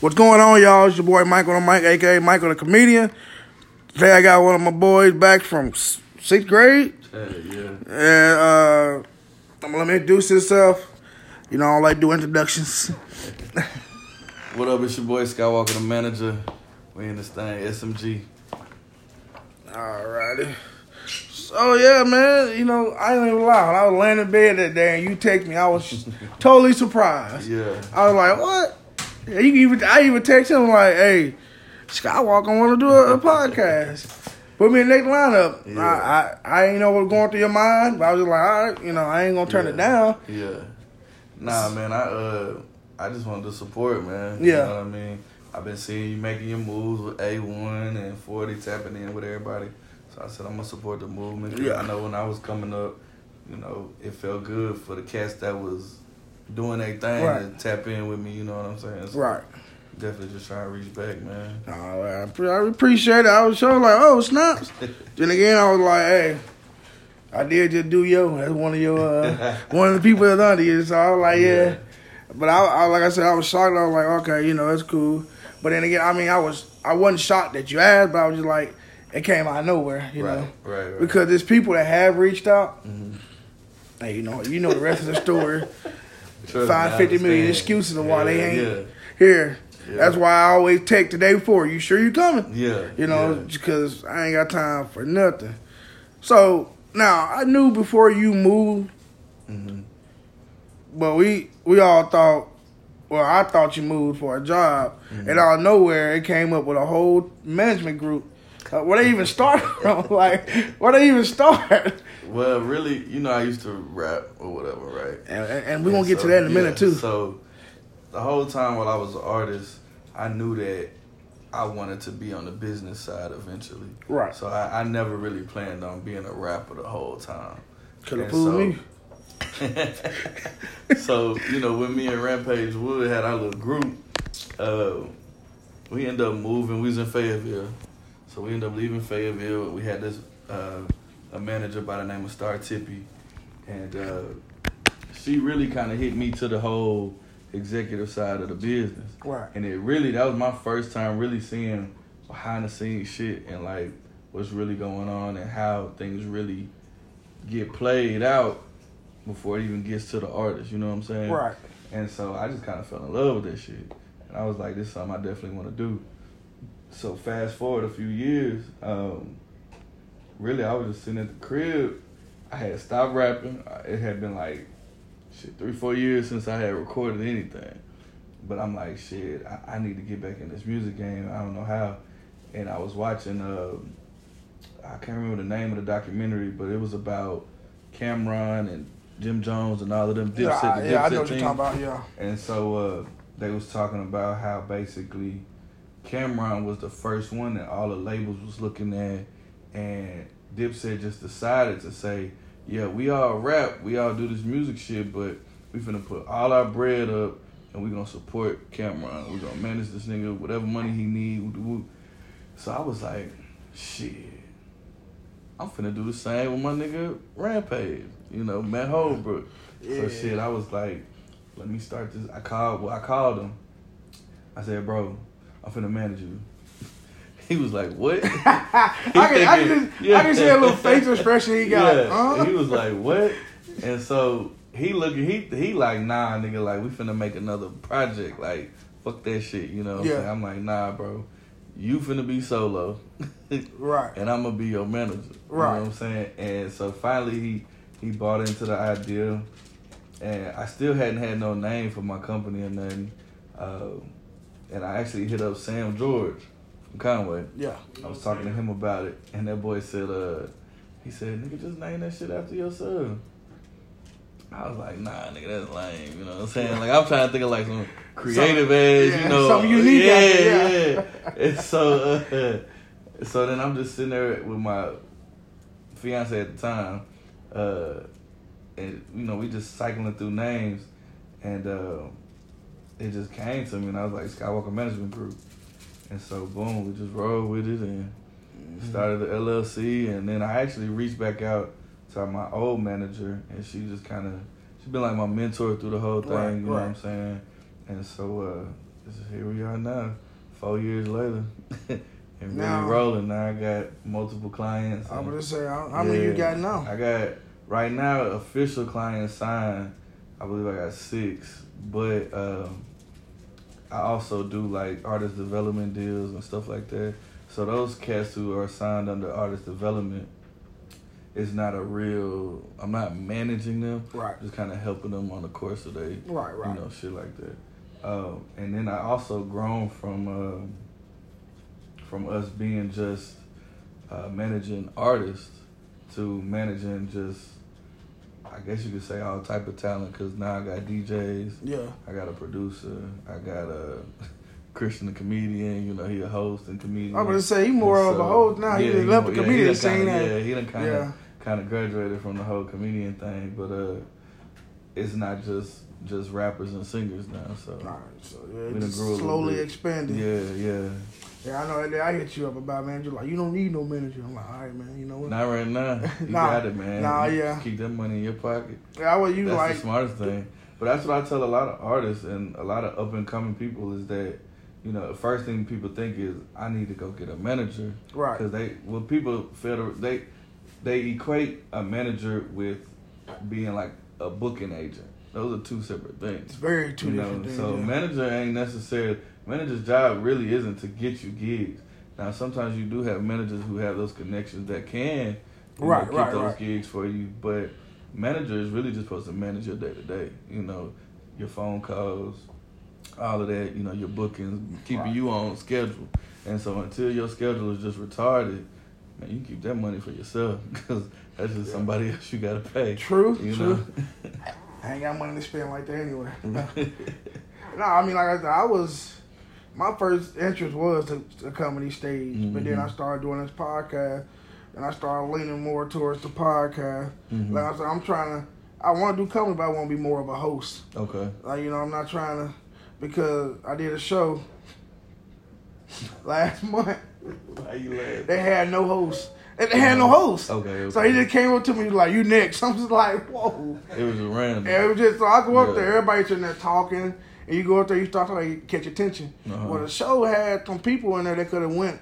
What's going on, y'all? It's your boy Michael the Mike, aka Michael the comedian. Today I got one of my boys back from sixth grade, Hey, yeah. and uh, I'm gonna let him introduce himself. You know, I don't like do introductions. What up? It's your boy Skywalker, the manager. We in this thing, SMG. Alrighty. So yeah, man. You know, I ain't even lie. When I was laying in bed that day and you text me, I was totally surprised. Yeah. I was like, what? Yeah, you even I even text him like, hey, Skywalker want to do a, a podcast. Put me in the next lineup. Yeah. I, I I ain't know what was going through your mind, but I was just like, all right, you know, I ain't gonna turn it down. Yeah. Nah, man. I uh, I just wanted to support, man. Yeah. You know what I mean? I've been seeing you making your moves with A1 and 40 tapping in with everybody. So I said I'm gonna support the movement. Yeah. I know when I was coming up, you know, it felt good for the cats that was doing their thing Right. to tap in with me. You know what I'm saying? So Right. Definitely just trying to reach back, man. Oh, I appreciate it. I was so like, oh snaps. then again, I was like, hey, I did just do yo. That's one of your uh, one of the people that's under you. So I was like, yeah. Yeah. But I, I, like I said, I was shocked. I was like, okay, you know, that's cool. But then again, I mean, I was, I wasn't shocked that you asked, but I was just like, it came out of nowhere, you right, know, right, right. because there's people that have reached out. Mhm. Hey, you know, you know the rest of the story. Trust Five fifty million excuses of why they Yeah, ain't here. Yeah. That's why I always text the day before. You sure you coming? Yeah. You know, yeah. because I ain't got time for nothing. So now I knew before you moved, Mhm. but we we all thought. Well, I thought you moved for a job, Mm-hmm. and out of nowhere it came up with a whole management group. Uh, where they even start from? like, where they even start? Well, really, you know, I used to rap or whatever, right? And, and, we're gonna And get to that in a yeah, minute too. So, the whole time while I was an artist, I knew that I wanted to be on the business side eventually. Right. So I, I never really planned on being a rapper the whole time. Could have fooled so- me. so you know, when me and Rampage Wood had our little group, uh, we ended up moving. We was in Fayetteville, so we ended up leaving Fayetteville. We had this uh, a manager by the name of Star Tippy, and uh, she really kind of hit me to the whole executive side of the business. Right. And it really that was my first time really seeing behind the scenes shit and like what's really going on and how things really get played out before it even gets to the artist. You know what I'm saying? Right. And so I just kind of fell in love with that shit. And I was like, this is something I definitely want to do. So fast forward a few years, um, really I was just sitting at the crib. I had stopped rapping. It had been like shit three, four years since I had recorded anything. But I'm like, shit, I, I need to get back in this music game. I don't know how. And I was watching, uh, I can't remember the name of the documentary, but it was about Cam'ron and Jim Jones and all of them. Yeah, Dipset, I, the yeah, I know what you're talking about. Yeah. And so uh, they was talking about how basically Cam'ron was the first one that all the labels was looking at, and Dipset just decided to say, "Yeah, we all rap, we all do this music shit, but we finna put all our bread up, and we gonna support Cam'ron. We gonna manage this nigga, whatever money he need." woo, woo." So I was like, "Shit." I'm finna do the same with my nigga Rampage, you know, Matt Holbrook. Yeah. So shit, I was like, let me start this. I called, well, I called him. I said, bro, I'm finna manage you. He was like, what? I can, I, can just, I can see a little facial expression he got. Yeah. Huh? He was like, what? And so he looking, he he like, nah, nigga, like we finna make another project. Like, fuck that shit, you know what Yeah. I'm saying? I'm like, nah, bro. You finna be solo. Right. and I'm gonna be your manager. Right. You know what I'm saying? And so finally he he bought into the idea and I still hadn't had no name for my company or nothing. Uh, and I actually hit up Sam George from Conway. Yeah. I was talking to him about it, and that boy said, uh, he said, nigga, just name that shit after your son. I was like, nah, nigga, that's lame. You know what I'm saying? Like, I'm trying to think of like some creative ass, yeah, you know, something unique Yeah, yeah. yeah. and so, uh, so then I'm just sitting there with my fiance at the time, uh, and you know, we just cycling through names, and uh, it just came to me, and I was like, Skywalker Management Group. And so, boom, we just rolled with it and started the LLC. And then I actually reached back out to my old manager, and she just kind of, she's been like my mentor through the whole thing, Right, you know what. I'm saying? And so, uh, here we are now, four years later, and really rolling. Now I got multiple clients. I'm gonna say, how, how many you got now? I got right now official clients signed. I believe I got six, but um, I also do like artist development deals and stuff like that. So those cats who are signed under artist development, it's not a real. I'm not managing them. Right. Just kind of helping them on the course of they, Right, right. you know, shit like that. Um, and then I also grown from um, from us being just uh, managing artists to managing just, I guess you could say all type of talent. Cause now I got DJs, Yeah. I got a producer, I got a Christian the comedian. You know, he a host and comedian. I'm gonna say he more of a host now. he yeah, done left the yeah, comedian he done scene. kinda- Yeah, he done kind of Yeah. kind of graduated from the whole comedian thing, but uh, it's not just just rappers and singers now. So right, so yeah, We done it's grew slowly expanding. yeah, yeah. Yeah, I know. that I hit you up about manager. Like, you don't need no manager. I'm like, all right, man. You know what? Not right now. You Nah. got it, man. Nah, You yeah. Keep that money in your pocket. Yeah, I was you That's like. the smartest thing. But that's what I tell a lot of artists and a lot of up and coming people is that, you know, the first thing people think is I need to go get a manager Right. because they well people fail to they they equate a manager with being like a booking agent. Those are two separate things. It's very two you know, different things. so yeah. manager ain't necessarily manager's job really isn't to get you gigs. Now sometimes you do have managers who have those connections that can Right, know, get right, those right. gigs for you, but manager is really just supposed to manage your day to day. You know, your phone calls, all of that. You know, your bookings, keeping you on schedule. And so until your schedule is just retarded, man, you keep that money for yourself because that's just somebody else you gotta pay. True, You true. know. I ain't got money to spend like that anyway. no, I mean, like I said, I was. My first interest was to, to comedy stage, but then Mhm. I started doing this podcast, and I started leaning more towards the podcast. Mhm. Like I said, I'm trying to. I want to do comedy, but I want to be more of a host. Okay. Like you know, I'm not trying to because I did a show last month. Why you laughing? They had no host. They they had no host. Okay, okay. So he just came up to me like, "You next." I'm just like, "Whoa." It was a random. And it was just so I go up Yeah. there, everybody's in there talking, and you go up there, you start to like catch attention. Uh-huh. Well, the show had some people in there that could have went.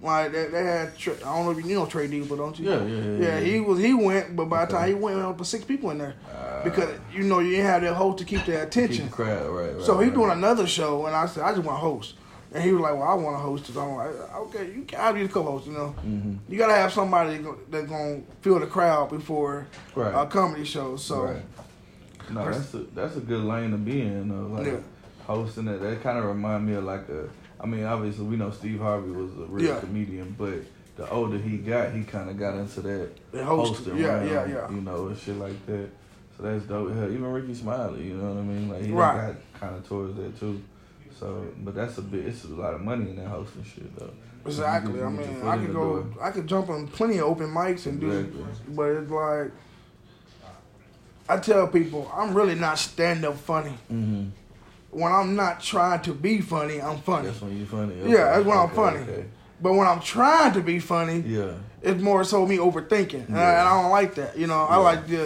Like they, they had, Tra- I don't know if you know Trey Deeble, don't you? Yeah, yeah, yeah, Yeah, he was he went, but by the Okay. time he went, there was six people in there Ah. because you know you didn't have that host to keep their Keep the attention. crowd right. right So he right. doing another show, and I said, I just want to host. And he was like, Well, I want to host it. I'm like, Okay, you can. I'll be the co-host. You know, Mhm. you gotta have somebody that's gonna fill the crowd before Right. a comedy show. So right. No, that's a that's a good lane to be in. Though. Like Yeah. hosting it, that kind of remind me of like a. I mean, obviously we know Steve Harvey was a real Yeah. comedian, but the older he got, he kind of got into that host- hosting yeah, realm, yeah, yeah. You know, and shit like that. So that's dope. Hell, even Rickey Smiley, you know what I mean? Like he Right. got kind of towards that too. So, but that's a bit. It's a lot of money in that hosting shit though. Exactly. I mean, I could go. door. I could jump on plenty of open mics and do, Exactly. but it's like I tell people, I'm really not stand up funny. Mm-hmm. When I'm not trying to be funny, I'm funny. That's when you funny. Yeah, that's when I'm funny. okay. But when I'm trying to be funny, Yeah. it's more so me overthinking, and, I, and I don't like that. You know, I like the.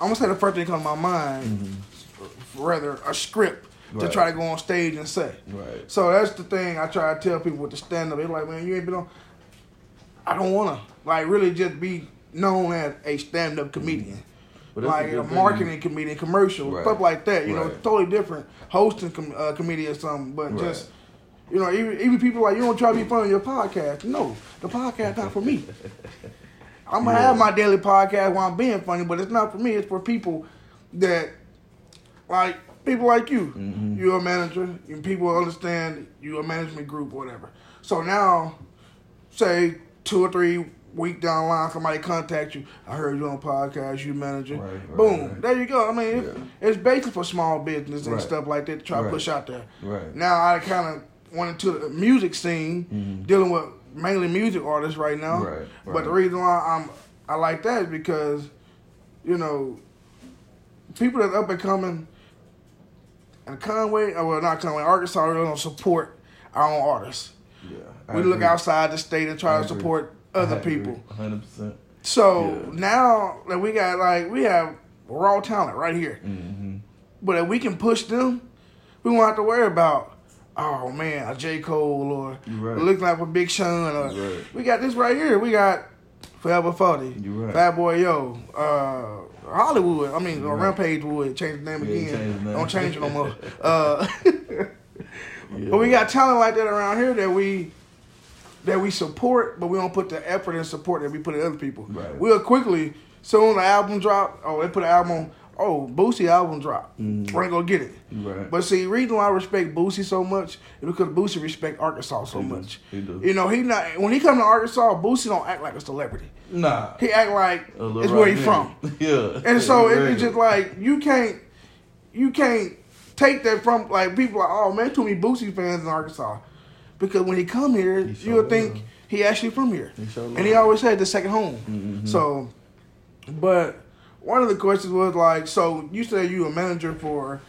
I'm gonna say the first thing that comes to my mind, Mm-hmm. rather a script to Right. try to go on stage and say. Right. So that's the thing I try to tell people with the stand up. They're like, man, you ain't been on. I don't wanna like really just be known as a stand up comedian. Like a thing. marketing comedian, commercial, Right. stuff like that. You know, totally different. Hosting com- uh, comedian or something, but Right. just you know, even, even people like you don't try to be funny on your podcast. No, the podcast not for me. I'm gonna Yeah. have my daily podcast while I'm being funny, but it's not for me. It's for people that like people like you. Mhm. You're a manager, and people understand you're a management group whatever. So now, say two or three week down the line, somebody contact you. I heard you on podcast. You manager. Right, Boom. right. There you go. I mean, it's, Yeah. it's basically for small business and Right. stuff like that to try to push out there. Right. Now I kind of went into the music scene, Mhm. dealing with mainly music artists right now. Right, But the reason why I'm I like that is because, you know, people that up and coming, and Conway, or well not Conway, Arkansas really don't support our own artists. Yeah. I we look outside the state and try I to agree. support other people. Hundred percent. So Yeah. now that we got like we have raw talent right here. Mm-hmm. But if we can push them, we won't have to worry about. Oh man, a J Cole or right. looking like a Big Sean. Or, right. We got this right here. We got Forever Forty, right. Fat Boy Yo, uh, Hollywood. I mean, You or right. Rampage would change the name Yeah, again. change name. Don't change it no more. Uh, Yeah. but we got talent like that around here that we that we support, but we don't put the effort and support that we put in other people. Right. We'll quickly soon the album drop. Oh, they put an album. on, Oh, Boosie album drop. Mhm. We're gonna get it. Right. But see, reason why I respect Boosie so much is because Boosie respect Arkansas so He much. He do. You know, he not when he come to Arkansas, Boosie don't act like a celebrity. Nah. He act like it's where he from. yeah. And so Yeah, it's just like you can't you can't take that from like people like, oh man, too many Boosie fans in Arkansas. Because when he come here, He sure you'll will. think he actually from here. He sure and he always had the second home. Mhm. So but one of the questions was like, so you said you a manager for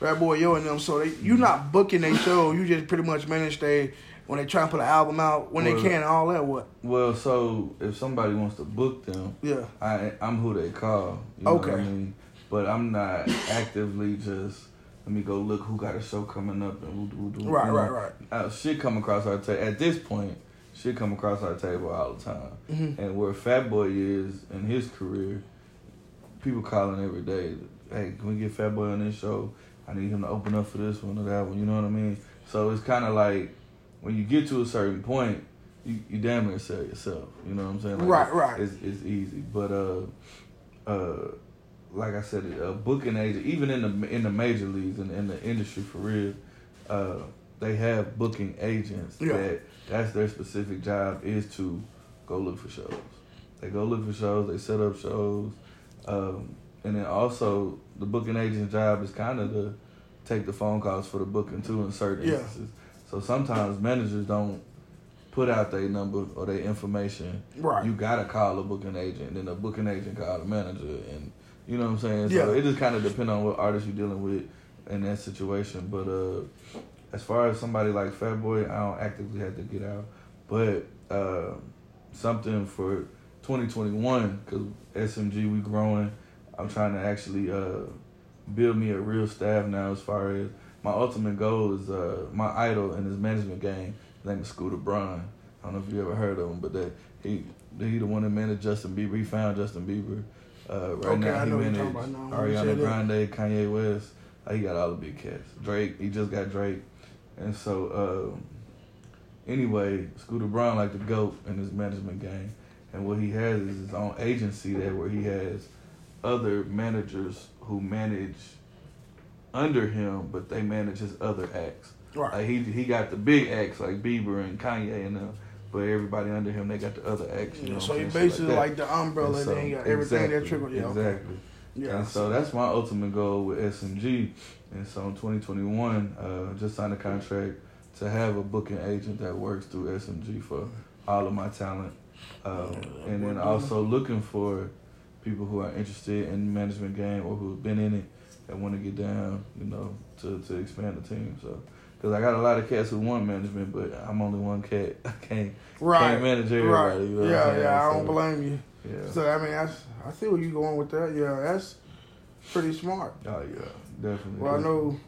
Fat Boy Yo and them, so they, you not booking their show, you just pretty much manage they when they try to put an album out when they can and all that. What? Well, so if somebody wants to book them, Yeah. I I'm who they call. You know What I Okay. mean, but I'm not actively just let me go look who got a show coming up and who do who do. Right, you know. right, right. Uh, shit come across our table at this point. Shit come across our table all the time. Mhm. And where Fat Boy is in his career, people calling every day. Hey, can we get Fat Boy on this show? I need him to open up for this one or that one. You know what I mean? So it's kind of like when you get to a certain point, you, you damn near sell yourself. You know what I'm saying? Like, Right, it's, right. It's, it's easy, but uh, uh, like I said, a booking agent, even in the in the major leagues and in, the industry for real, uh, they have booking agents Yeah. that that's their specific job is to go look for shows. They go look for shows. They set up shows, um, and then also the booking agent's job is kind of to take the phone calls for the booking too in certain Yeah. instances. So sometimes managers don't put out their number or their information. Right. You gotta call a booking agent, and then the booking agent call the manager, and you know what I'm saying. So Yeah. it just kind of depends on what artist you're dealing with in that situation. But uh, as far as somebody like Fat Boy, I don't actively have to get out, but uh, something for 2021 because SMG we growing. I'm trying to actually uh, build me a real staff now. As far as my ultimate goal is uh, my idol in his management game. His name is Scooter Braun. I don't know if you ever heard of him, but that he he the one that managed Justin Bieber. He found Justin Bieber. Uh, right Okay, now he managed talking about now. You Ariana. Grande, Kanye West. Uh, he got all the big cats. Drake. He just got Drake, and so. Uh, anyway, Scooter Braun like the goat in his management game, and what he has is his own agency there where he has other managers who manage under him, but they manage his other acts. Right. Like he he got the big acts like Bieber and Kanye and them, but everybody under him they got the other acts. You know so what he I'm saying? Basically that. like, the umbrella, And and then he got everything that triggered. Yeah, exactly. Yeah. And so that's my ultimate goal with SMG. And so in 2021, uh, just signed a contract to have a booking agent that works through SMG for all of my talent. Um, and then also looking for people who are interested in management game or who've been in it and want to get down, you know, to, to expand the team. So, because I got a lot of cats who want management, but I'm only one cat. I can't, Right. can't manage everybody. Right. You know yeah, yeah. I don't So, blame you. Yeah. So I mean, that's I see where you're going with that. Yeah, that's pretty smart. Oh yeah, definitely. Well, I know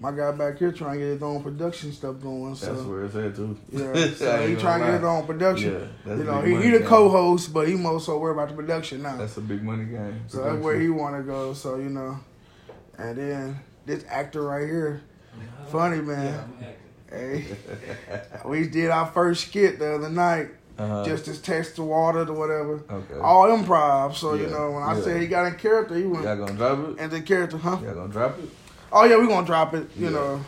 my guy back here trying to get his own production stuff going. So That's where it's at too. yeah, so he trying to get his own production. Yeah, you know, he, he the co-host, but he more so worried about the production now. That's a big money game. so that's where he want to go. So you know, and then this actor right here, funny man. Hey, we did our first skit the other night, uh-huh. just to test the water or whatever. okay. All improv. So you know, when I yeah. said he got in character, he went Y'all gonna drop it? into character, huh? Y'all gonna drop it? Oh yeah, we gonna drop it. You Yeah. know,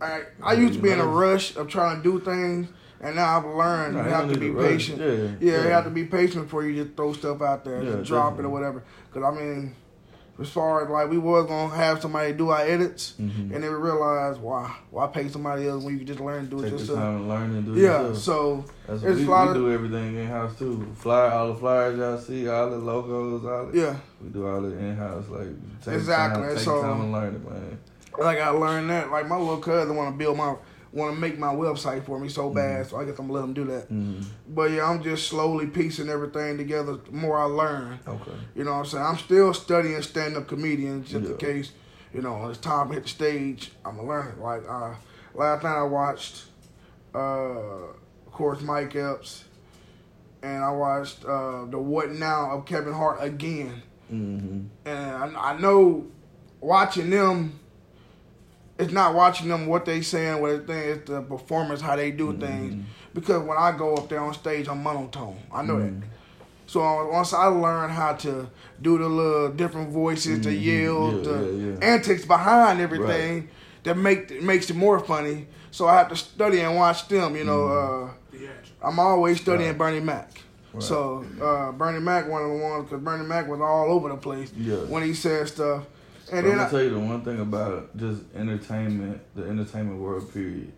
I I used to be in a rush of trying to do things, and now I've learned Nah, you you have to be need to rush. patient. Yeah, Yeah, yeah. you have to be patient before you just throw stuff out there, Yeah, just drop it or whatever. Because I mean, as far as like we was gonna have somebody do our edits, Mhm. and then we realized why why pay somebody else when you can just learn to do it Take the yourself. time and learn and do it Yeah, yourself. so That's it's we, we of- do everything in house too. Flyer, all the flyers y'all see, all the logos, all the, yeah, we do all the in house. Like take Exactly, time, take so- time and learn it, man. like I learned that. Like my little cousin want to build my want to make my website for me so Mm-hmm. bad, so I guess I'm gonna let them do that. Mhm. But yeah, I'm just slowly piecing everything together. The more I learn, Okay. you know what I'm saying. I'm still studying stand up comedians just in Yeah. case, you know, it's time to hit the stage. I'm gonna learn it. Like uh, last night I watched, uh, of course, Mike Epps, and I watched uh, the What Now of Kevin Hart again. Mm-hmm. And I, I know watching them, it's not watching them what they saying, what they think, it's the performance, how they do things. Because when I go up there on stage, I'm monotone. I know that. So uh, once I learn how to do the little different voices, the Mhm. yells, Yeah, the yeah, yeah. antics behind everything, that make makes it more funny. So I have to study and watch them. You know, uh, I'm always studying Right. Bernie Mac. Right. So uh, Bernie Mac, one of the ones, because Bernie Mac was all over the place when he said stuff. And I'm gonna tell you the one thing about just entertainment, the entertainment world. Period.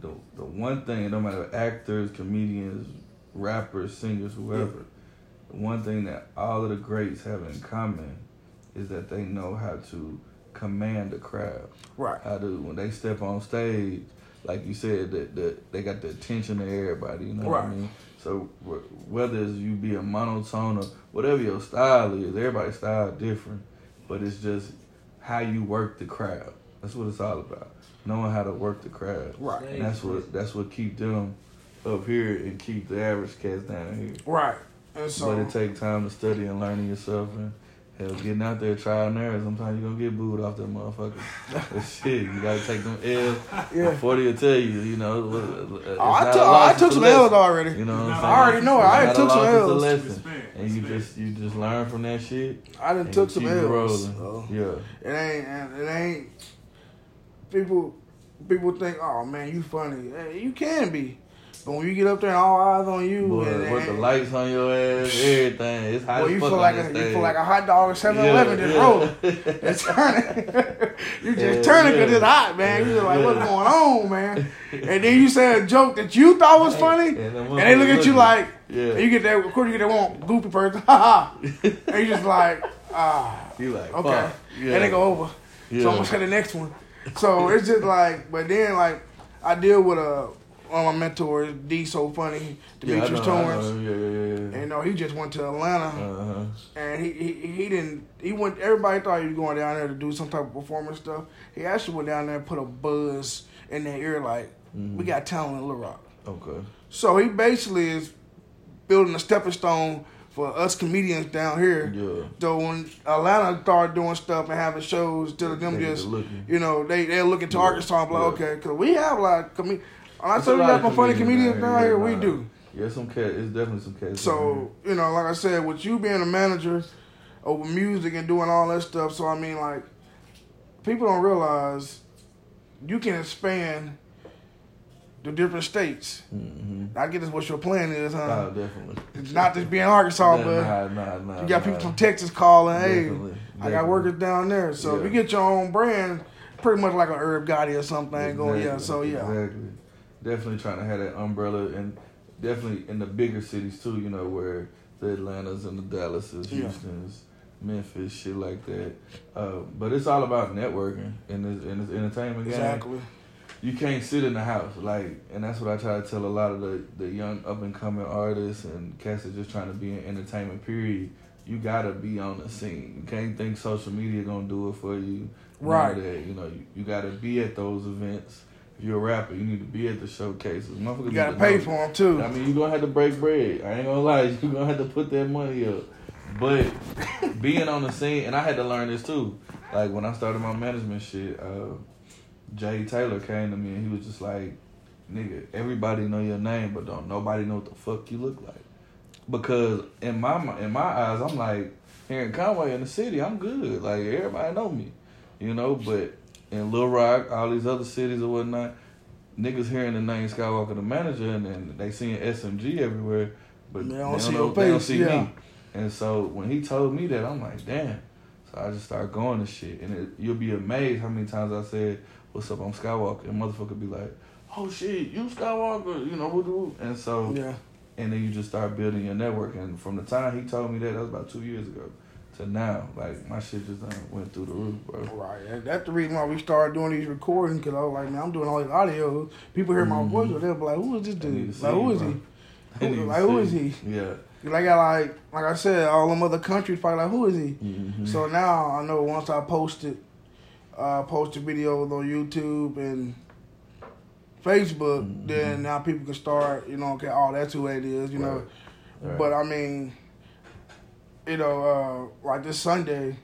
The the one thing, no matter actors, comedians, rappers, singers, whoever, the one thing that all of the greats have in common is that they know how to command the crowd. right, How to when they step on stage, like you said, that the, they got the attention of everybody. You know what I mean? So whether it's you be a monotone or whatever your style is, everybody's style different, but it's just how you work the crowd. That's what it's all about. Knowing how to work the crowd. right, And that's what that's what keep them up here and keep the average cats down here. right. And so but it take time to study and learning yourself and hell, getting out there trial and error. Sometimes you're gonna get booed off that motherfucker. but shit, you gotta take them L's. Yeah. Forty will tell you, you know. it's Oh, I took a oh, loss, I took some lesson. L's already. You know what I'm saying? I already know it. I It's took some loss, L's. A lesson, Respect, and you respect. just you just learn from that shit. I done and took some keep L's. rolling. so. Yeah. It ain't it ain't people people think, oh man, you funny. Hey, you can be. But when you get up there and all eyes on you Boy, and, with the lights on your ass, everything. It's hot as you feel like a, you feel like a hot dog at 7 Eleven Yeah, just yeah. rolling. It's turning. you just Yeah, turning because yeah. it's hot, man. You just like, what's going on, man? And then you say a joke that you thought was funny, And and, they look at you like, Yeah. and you get that, of course you get that one goofy person, ha ha. and you just like, ah. You like, Okay. Yeah. And they go over. So I'm gonna say the next one. So it's just like, but then like I deal with a one of my mentors, D So Funny, Yeah, Demetrius know, Torrance. Yeah, yeah, yeah. And know, he just went to Atlanta Uh-huh. and he, he he didn't he went everybody thought he was going down there to do some type of performance stuff. He actually went down there and put a buzz in their ear like, Mhm. we got talent in Little Rock. Okay. So he basically is building a stepping stone for us comedians down here. Yeah. So when Atlanta started doing stuff and having shows, instead of them Niggas just, you know, they they look into Yeah, Arkansas and be like, yeah. okay, because we have like com- when I It's a we lot got some funny comedians down here, we do. Yeah, some cat. It's definitely some cats. So you know, like I said, with you being a manager over music and doing all that stuff, so I mean, like people don't realize you can expand the different states. Mm-hmm. I get this what your plan is, huh? Oh, definitely. It's not just being Arkansas, but you got people from Texas calling, hey, Definitely, I got workers down there. So if you get your own brand, pretty much like a Irv Gotti or something going, yeah. So yeah, Exactly. Definitely trying to have that umbrella and definitely in the bigger cities too, you know, where the Atlantas and the Dallases, Yeah. Houston's, Memphis, shit like that. Uh, but it's all about networking in this in this entertainment game. exactly. You can't sit in the house, like, and that's what I try to tell a lot of the, the young up and coming artists and cats that just trying to be in entertainment. Period. You gotta be on the scene. You can't think social media gonna do it for you. Right. That. You know, you, you gotta be at those events. If you're a rapper, you need to be at the showcases. Motherfuckers You gotta pay know. for them too. I mean, you're gonna have to break bread. I ain't gonna lie, you're gonna have to put that money up. But being on the scene, and I had to learn this too. Like when I started my management shit, uh, Jay Taylor came to me and he was just like, "Nigga, everybody know your name, but don't nobody know what the fuck you look like." Because in my in my eyes, I'm like here in Conway in the city, I'm good. Like everybody know me, you know. But in Little Rock, all these other cities or whatnot, niggas hearing the name Skywalker the manager and, and they seeing SMG everywhere, but They they don't don't, see know, your they don't see yeah. me. And so when he told me that, I'm like, damn. So I just started going to shit, and it, you'll be amazed how many times I said, "What's up? I'm Skywalker," and motherfucker be like, "Oh shit, you Skywalker," you know who do? And so Yeah, and then you just start building your network. And from the time he told me that, that was about two years ago, to now, like my shit just done went through the roof, bro. right. That's the reason why we started doing these recordings because I was like, man, I'm doing all these audios. People hear my Mhm. voice, they'll be like, who is this dude? Like, who bro. he? Who- like, who is he? Yeah. Like I like like I said, all them other countries probably like, who is he? Mhm. So now I know once I post it uh, posted videos on YouTube and Facebook, Mhm. then now people can start, you know, okay, oh, that's who it is, you know. Right. But I mean, you know, uh, like this Sunday,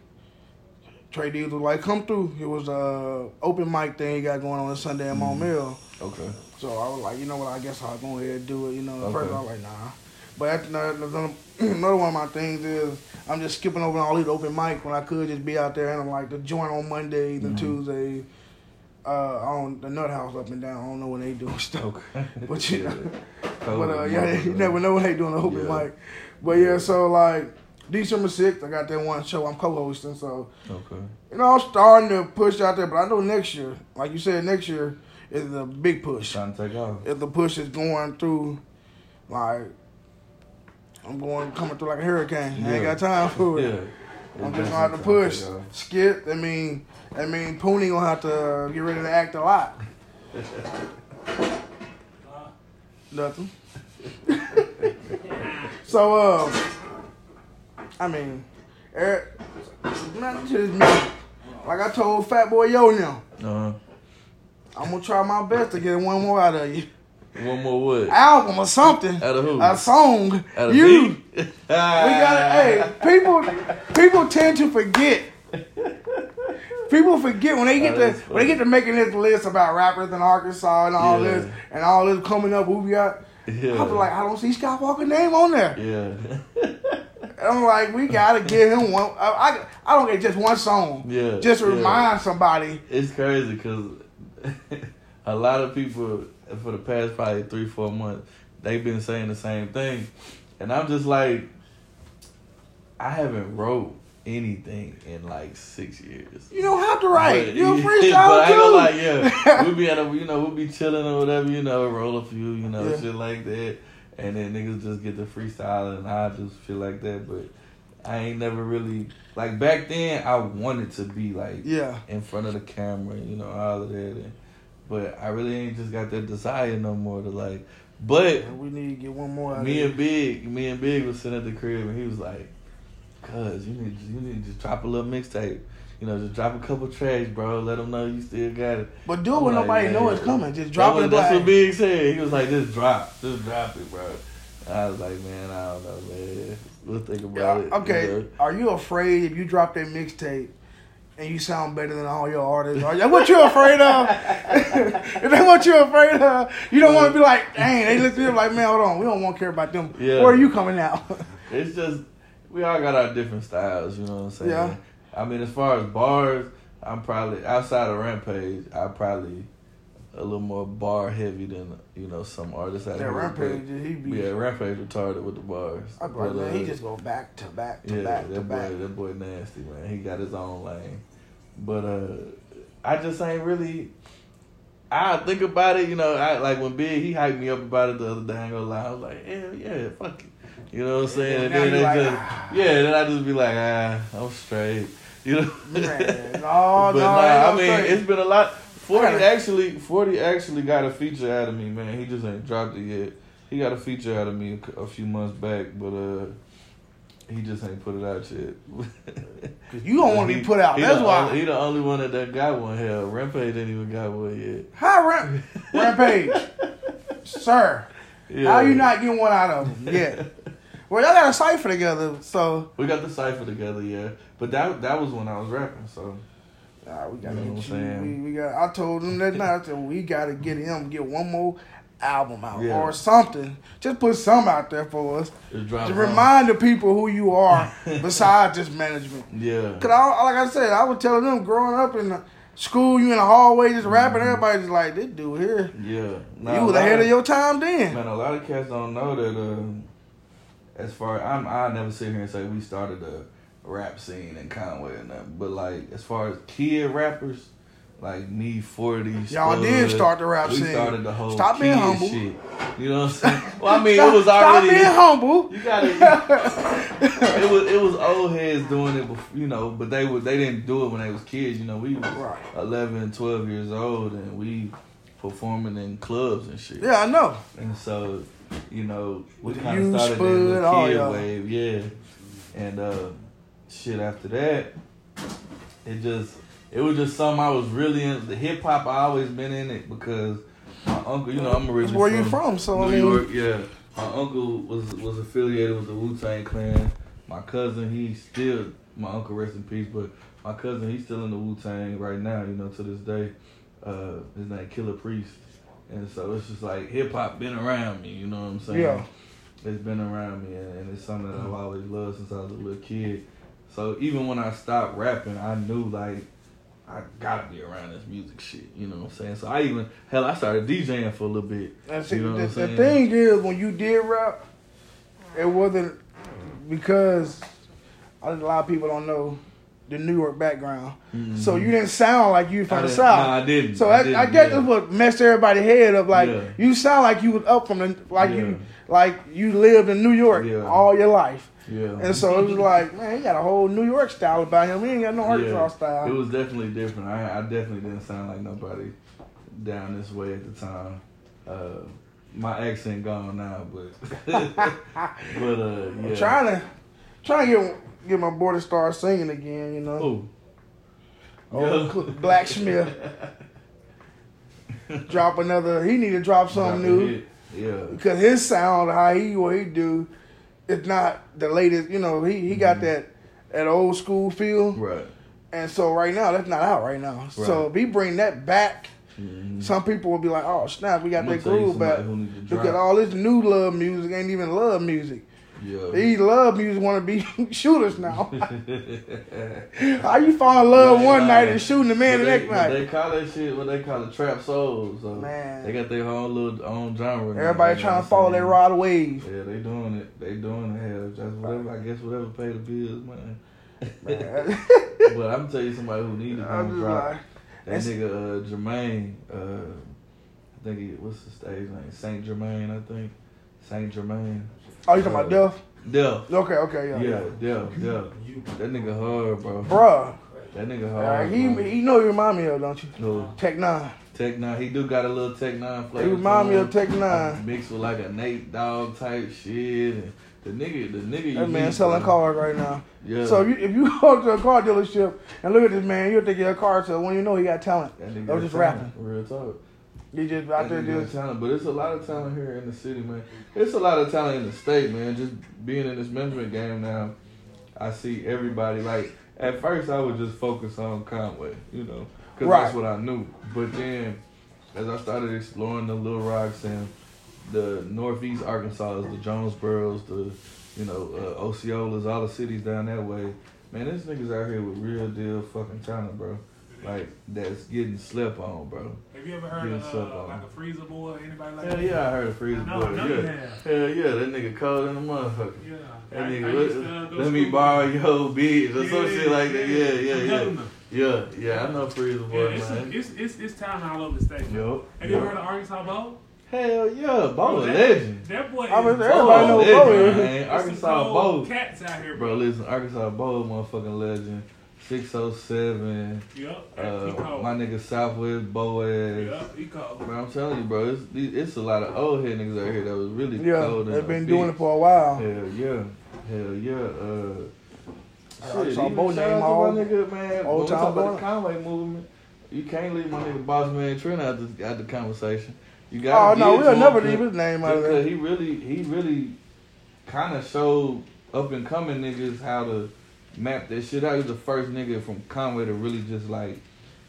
Trey Dees was like, come through. It was a open mic thing he got going on this Sunday in Mont Mhm. Mill. okay. So I was like, you know what, I guess I'll go ahead and do it. You know, at first I was like, nah. But after that, another another one of my things is I'm just skipping over all these open mic when I could just be out there and I'm like the joint on Mondays and Mhm. Tuesdays. Uh, on the Nut House up and down. I don't know when they doing stuff. Okay. But you- Cold But uh, yeah, you never know when they doing the open Yeah. mic. But yeah, so like December sixth, I got that one show I'm co-hosting. So Okay. you know I'm starting to push out there, but I know next year, like you said, next year is the big push. Trying to take off. If the push is going through, like I'm going coming through like a hurricane. I ain't got time for it. Yeah. I'm just gonna have to push. Skip. I mean, I mean, Poonie gonna have to get ready to act a lot. Nothing. so, uh, I mean, Eric, not just me. Like I told Fat Boy Yo now, Uh-huh. I'm gonna try my best to get one more out of you, One more wood. album or something, Out of who? a song. Out of you. me? We gotta. hey, people, people tend to forget. People forget when they get Oh, to when they get to making this list about rappers in Arkansas and all Yeah. this and all this coming up. Who we got? Yeah. I was like, I don't see Skywalker name on there. Yeah. I'm like, we gotta get him one. I, I, I don't get just one song. Yeah, Just to yeah. remind somebody. It's crazy because a lot of people for the past probably three, four months, they've been saying the same thing. And I'm just like, I haven't wrote anything in like six years. You don't have to write. But- You're a but freestyle I ain't too. gonna lie, yeah. we'll be at a, you know, we'll be chilling or whatever, you know, roll a few, you know, Yeah. shit like that. And then niggas just get the freestyle and I just feel like that. But I ain't never really, like back then, I wanted to be like yeah. in front of the camera, you know, all of that. And, but I really ain't just got that desire no more to like. But We need to get one more. Out me and Big, me and Big was sitting at the crib, and he was like, "Cuz you need, you need to just drop a little mixtape. You know, just drop a couple tracks, bro. Let them know you still got it." But do it when like, nobody man, know it's coming. Just drop That's it. what- That's what Big said. He was like, "Just drop, just drop it, bro." I was like, "Man, I don't know, man. We'll think Yeah, about it." okay. you know? Are you afraid if you drop that mixtape and you sound better than all your artists? Are you, what you afraid of? Is that what you're afraid of? You don't want to be like, dang, they look at you like, man, hold on, we don't want to care about them. Yeah. Where are you coming out? It's just we all got our different styles, you know what I'm saying? Yeah. I mean, as far as bars, I'm probably outside of Rampage. I probably a little more bar heavy than you know some artists out that here. Rampage, he be. yeah, Rampage retarded with the bars. I'm like, But, man, he uh, just go back to back to yeah, back to that back. boy, that boy nasty man. He got his own lane, but uh, I just ain't really. I think about it, you know. I like when Big he hyped me up about it the other day. I ain't gonna lie, I was like, hell yeah, fuck it. You know what I'm saying? And now then they like, just, ah. yeah. Then I just be like, ah, I'm straight. You know? Man, no, but no, nah, I mean, straight. it's been a lot. Forty gotta- actually, Forty actually got a feature out of me, man. He just ain't dropped it yet. He got a feature out of me a, a few months back, but uh, he just ain't put it out yet. 'Cause you don't want to be put out. That's why. Only, he the only one that, that got one. Hell, Rampage ain't even got one yet. Ramp- Rampage, sir? Yeah. How you not getting one out of him? yet? Well, y'all got a cipher together, so We got the cipher together, yeah. But that that was when I was rapping, so Nah, we gotta You know get what you. We, we got. I told him that night. I said we gotta get him get one more album out Yeah. or something. Just put some out there for us just to remind the people who you are besides just management. Yeah. Cause I, like I said, I was telling them growing up in the school, you in the hallway just rapping. Mm-hmm. Everybody just like this dude here. Yeah. Nah, you was ahead of your time then. Man, a lot of cats don't know that. Um, as far I'm, I never sit here and say we started a rap scene in Conway and nothing. But like, as far as kid rappers, like me, forty, Y'all did start the rap we scene. started the whole Stop being humble. shit. You know what I'm saying? Well, I mean, Stop- it was already. stop being humble. You gotta. it was it was old heads doing it, before, you know, but they would they didn't do it when they was kids. You know, we was Right. 11, 12 years old, and we performing in clubs and shit. Yeah, I know. And so, you know, we kind of started Spud, in all the kid wave, yeah. And uh, shit after that, it just it was just something I was really in. The hip hop, I always been in it because my uncle, you know, I'm originally where you from, so New I mean, York, yeah. My uncle was was affiliated with the Wu Tang Clan. My cousin, he still my uncle rest in peace, but my cousin he's still in the Wu Tang right now. You know, to this day. Uh, his name Killah Priest, and so it's just like hip hop been around me. You know what I'm saying? Yeah. It's been around me, and, and it's something that I've mm-hmm. always loved since I was a little kid. So even when I stopped rapping, I knew like I gotta be around this music shit. You know what I'm saying? So I even hell, I started DJing for a little bit. See, You know what the, the thing is, when you did rap, it wasn't because a lot of people don't know the New York background. So you didn't sound like you Mm-hmm. I from the South. nah, I didn't. So I I, I, didn't, guess yeah. that's what messed everybody's head up. Like Yeah. you sound like you was up from the like Yeah. you like you lived in New York all your life. Yeah. And so it was like, man, he got a whole New York style about him. He ain't got no Arkansas style. It was definitely different. I, I definitely didn't sound like nobody down this way at the time. Uh, my accent gone now, but but uh, yeah. I'm trying to trying to get get my boy to start singing again. You know, Ooh. oh. Blacksmith drop another. He need to drop something Drop new hit. Yeah. because his sound, how he what he do, it's not the latest. You know, he he got that that old school feel, Right. and so right now that's not out right now. So Right. if he bring that back, Mhm. some people will be like, oh snap, we got that groove back. Look at all this new love music ain't even love music. Yeah. These love music want to be shooters now. How you fall in love Yeah, one night and shooting the man the next night? They call that shit what they call it trap soul. So Man. they got their own little own genre. Everybody know trying to follow that rod wave. Yeah, they doing it. They doing it. Just whatever. I guess whatever pay the bills, man. Man. but I'm tell you somebody who needed to drop like, that nigga uh, Jermaine. Uh, I think he what's the stage name? Saint Germain, I think. Saint Germain. Oh, you talking about Duff? Duff. Okay, okay, yeah. Yeah, Duff, Def. That nigga hard, bro. Bruh, That nigga hard. he, bro. he know you remind me of, don't you? No. Tech N9ne. Tech N9ne, he do got a little Tech N9ne flavor. He remind me of Tech N9ne. Mixed with like a Nate Dogg type shit. And the nigga, the nigga. That man selling bro. cars right now. Yeah. So if you, if you go to a car dealership and look at this man, you'll think you're a car seller when you know he got talent. that nigga Or just talent, rapping. Real talk. He just out there doing talent, but it's a lot of talent here in the city, man. It's a lot of talent in the state, man. Just being in this management game now, I see everybody. Like at first, I would just focus on Conway, you know, because Right. that's what I knew. But then, as I started exploring the Little Rocks and the Northeast Arkansas, the Jonesboros, the you know uh, Osceolas, all the cities down that way, man, this niggas out here with real deal fucking talent, bro. Like that's getting slept on, bro. Have you ever heard Yes, of uh, like a freezer boy? Anybody like Hell that? yeah, I heard of Freezer Boy. Yeah. have. Hell yeah, that nigga cold in the motherfucker. Yeah. That I- nigga, I used to, let, uh, let me borrow your bitch or some shit like that. Yeah, yeah, From yeah. Yeah, yeah, I know Freezer Yeah, Boy, it's, man. it's, it's, it's talent all over the state. Yo. Have you ever heard of Arkansas Bo? Hell yeah, Bo a legend. That boy I mean, is everybody know Bo a Bo legend, is. man. Arkansas Bo. Cats out here, Bro, bro. listen, Arkansas Bo, motherfucking legend. 607. Yup, he Uh, my nigga Southwest Boaz. Yup, he cold. Bro, I'm telling you, bro, it's, it's a lot of old head niggas out here that was really yeah. cold. in They've been doing it for a while. Hell yeah. Hell yeah. Uh, I shit, saw even Bo shout name out to all- my nigga, man. old time about the Conway movement, you can't leave my nigga Boss Man Trent out the, out the conversation. You got. Oh got no, we'll never leave his name out of because there. he really, he really kind of showed up and coming niggas how to map that shit out. He was the first nigga from Conway to really just like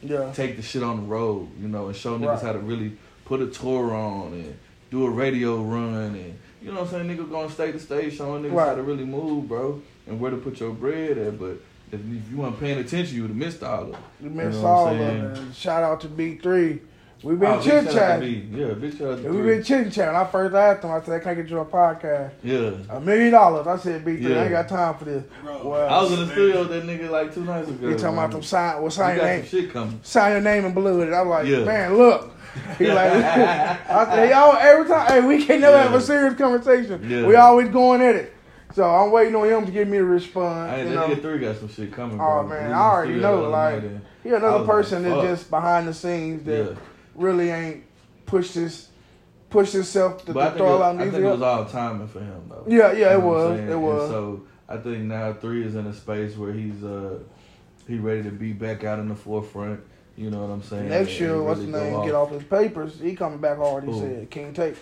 Yeah. take the shit on the road, you know, and show niggas Right. how to really put a tour on and do a radio run and you know what I'm saying, nigga going state to state showing niggas how to really move, bro, and where to put your bread at. But if, if you weren't paying attention, you would have missed all of it. We missed You know all of it. And Shout out to B3. We've been Oh, chit chatting. Yeah, big shout We've been chit chatting. I first asked him, I said, I Can I get you a podcast? Yeah. A million dollars. I said, B3, I ain't got time for this. Bro, Well, I was in the studio with that nigga like two nights ago. He talking about man. them sign, well, sign your name, shit coming. sign your name in blue. And I'm like, Yeah. man, look. He like, I said, y'all, every time, hey, we can never Yeah. have a serious conversation. Yeah. We always going at it. So I'm waiting on him to give me a response. Hey, you that know. nigga three got some shit coming, Oh, bro. man, We I already know, like, night and- He another person like, that's just behind the scenes that Yeah. Really ain't pushed his pushed himself to, But to throw it, out I think it was all timing for him though. Yeah, yeah, it You I'm was, it And was. so I think now three is in a space where he's uh he ready to be back out in the forefront. You know what I'm saying? Next And year, what's really his go name? Get off his papers. He coming back hard. He Who? said King Tate.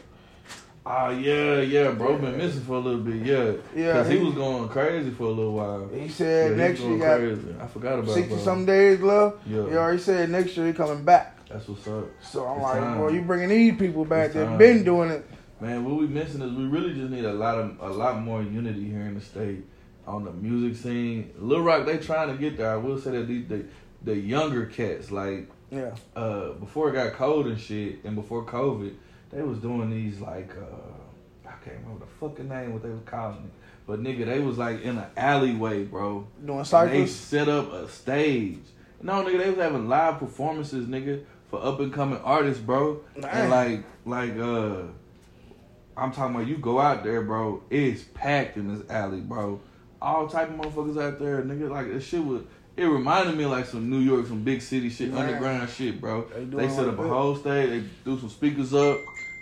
Ah, yeah, yeah, bro. Been missing for a little bit, yeah. Yeah, Cause he, he- was going crazy for a little while. He said he next was year he got crazy. I forgot about sixty bro. some days left. Yeah. He already said next year he coming back. That's what's up. So I'm It's like, time. boy, you bringing these people back It's that time. been doing it. Man, what we missing is we really just need a lot of a lot more unity here in the state on the music scene. Lil Rock, they trying to get there. I will say that these the, the younger cats, like Yeah, uh before it got cold and shit, and before COVID, they was doing these like uh I can't remember the fucking name what they was calling it. But nigga, they was like in an alleyway, bro. doing And they set up a stage. No, nigga, they was having live performances, nigga, for up and coming artists, bro. And like, like, uh, I'm talking about you go out there, bro. It's packed in this alley, bro. All type of motherfuckers out there, nigga. Like this shit was. It reminded me of like some New York, some big city shit, Man. underground shit, bro. They They, set up a whole stage. They threw some speakers up.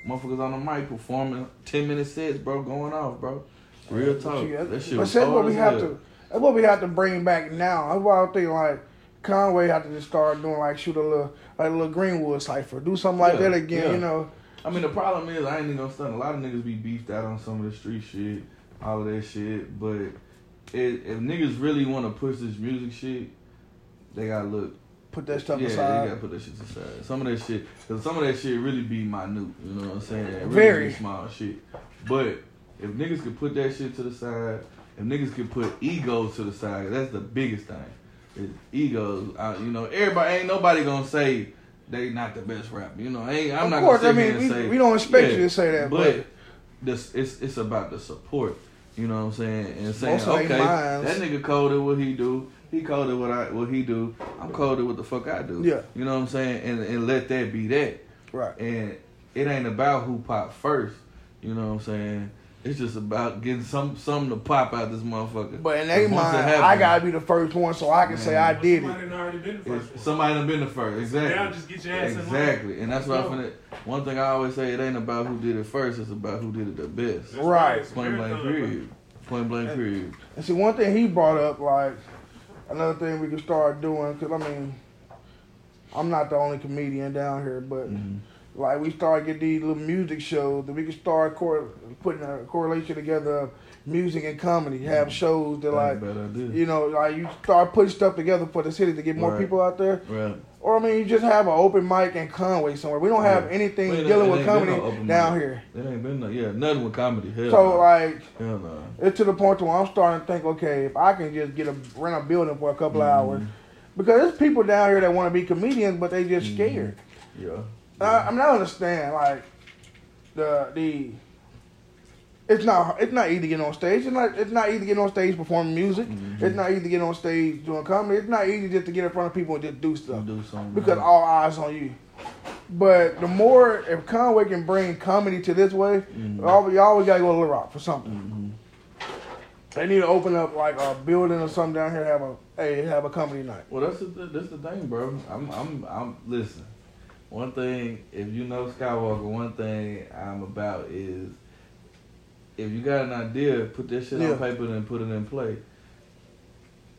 Motherfuckers on the mic performing ten minute sets, bro. Going off, bro. Real talk. Yeah, That shit but was that's what we have hell. to. That's what we have to bring back now. That's why I think like Conway have to just start doing like shoot a little like a little Greenwood cipher, do something like Yeah, that again. yeah. You know, I mean, the problem is I ain't even gonna stunt. A lot of niggas be beefed out on some of the street shit, all of that shit. But if, if niggas really want to push this music shit, they gotta look. put that stuff yeah, aside. they gotta put that shit aside. Some of that shit, cause some of that shit really be minute. You know what I'm saying? It really Very. small shit. But if niggas could put that shit to the side, if niggas could put egos to the side, that's the biggest thing. Is egos. Uh, you know, everybody ain't nobody gonna say they not the best rapper. You know, ain't, I'm Of not course, gonna sit I mean, we- say we don't expect Yeah, you to say that, but, but- this it's it's about the support. You know what I'm saying? And saying, Most of they okay, that nigga coded what he do. He coded what I what he do. I'm coded what the fuck I do. Yeah. You know what I'm saying? And and let that be that. right. And it ain't about who popped first. You know what I'm saying? It's just about getting some something to pop out this motherfucker. But in their And once it mind, I gotta be the first one, so I can say I did it. Somebody it. done already been the first it's- one. somebody done been the first. Exactly. Now just get your ass in line. Exactly. And that's what I'm finna. One thing I always say, it ain't about who did it first. It's about who did it the best. That's Right. It's a Point blank marathon, bro. period. Point blank period. And see, one thing he brought up, like another thing we can start doing, because I mean, I'm not the only comedian down here, but Mhm. Like we start getting these little music shows that we can start cor- putting a correlation together of music and comedy. Have shows that like. a bad idea. You know, like you start putting stuff together for the city to get more Right. people out there, Right. or I mean, you just have an open mic in Conway somewhere. We don't have anything Well, it- dealing with comedy no down mic. here. It ain't been no, yeah, nothing with comedy. Hell So no. like, Hell no. it's to the point where I'm starting to think, okay, if I can just get a rent a building for a couple of Mhm. hours, because there's people down here that want to be comedians, but they just Mhm. scared. Yeah. I, I mean, I understand like the the. It's not it's not easy to get on stage. It's not it's not easy to get on stage performing music. Mhm. It's not easy to get on stage doing comedy. It's not easy just to get in front of people and just do stuff do something. because right. all eyes on you. But the more if Conway can bring comedy to this way, Mhm. y'all, you always gotta go to Little Rock for something. Mhm. They need to open up like a building or something down here. Have a hey, have a comedy night. Well, that's the that's the thing, bro. I'm I'm I'm listen. One thing, if you know Skywalker, one thing I'm about is if you got an idea, put that shit Yeah. on paper and put it in play.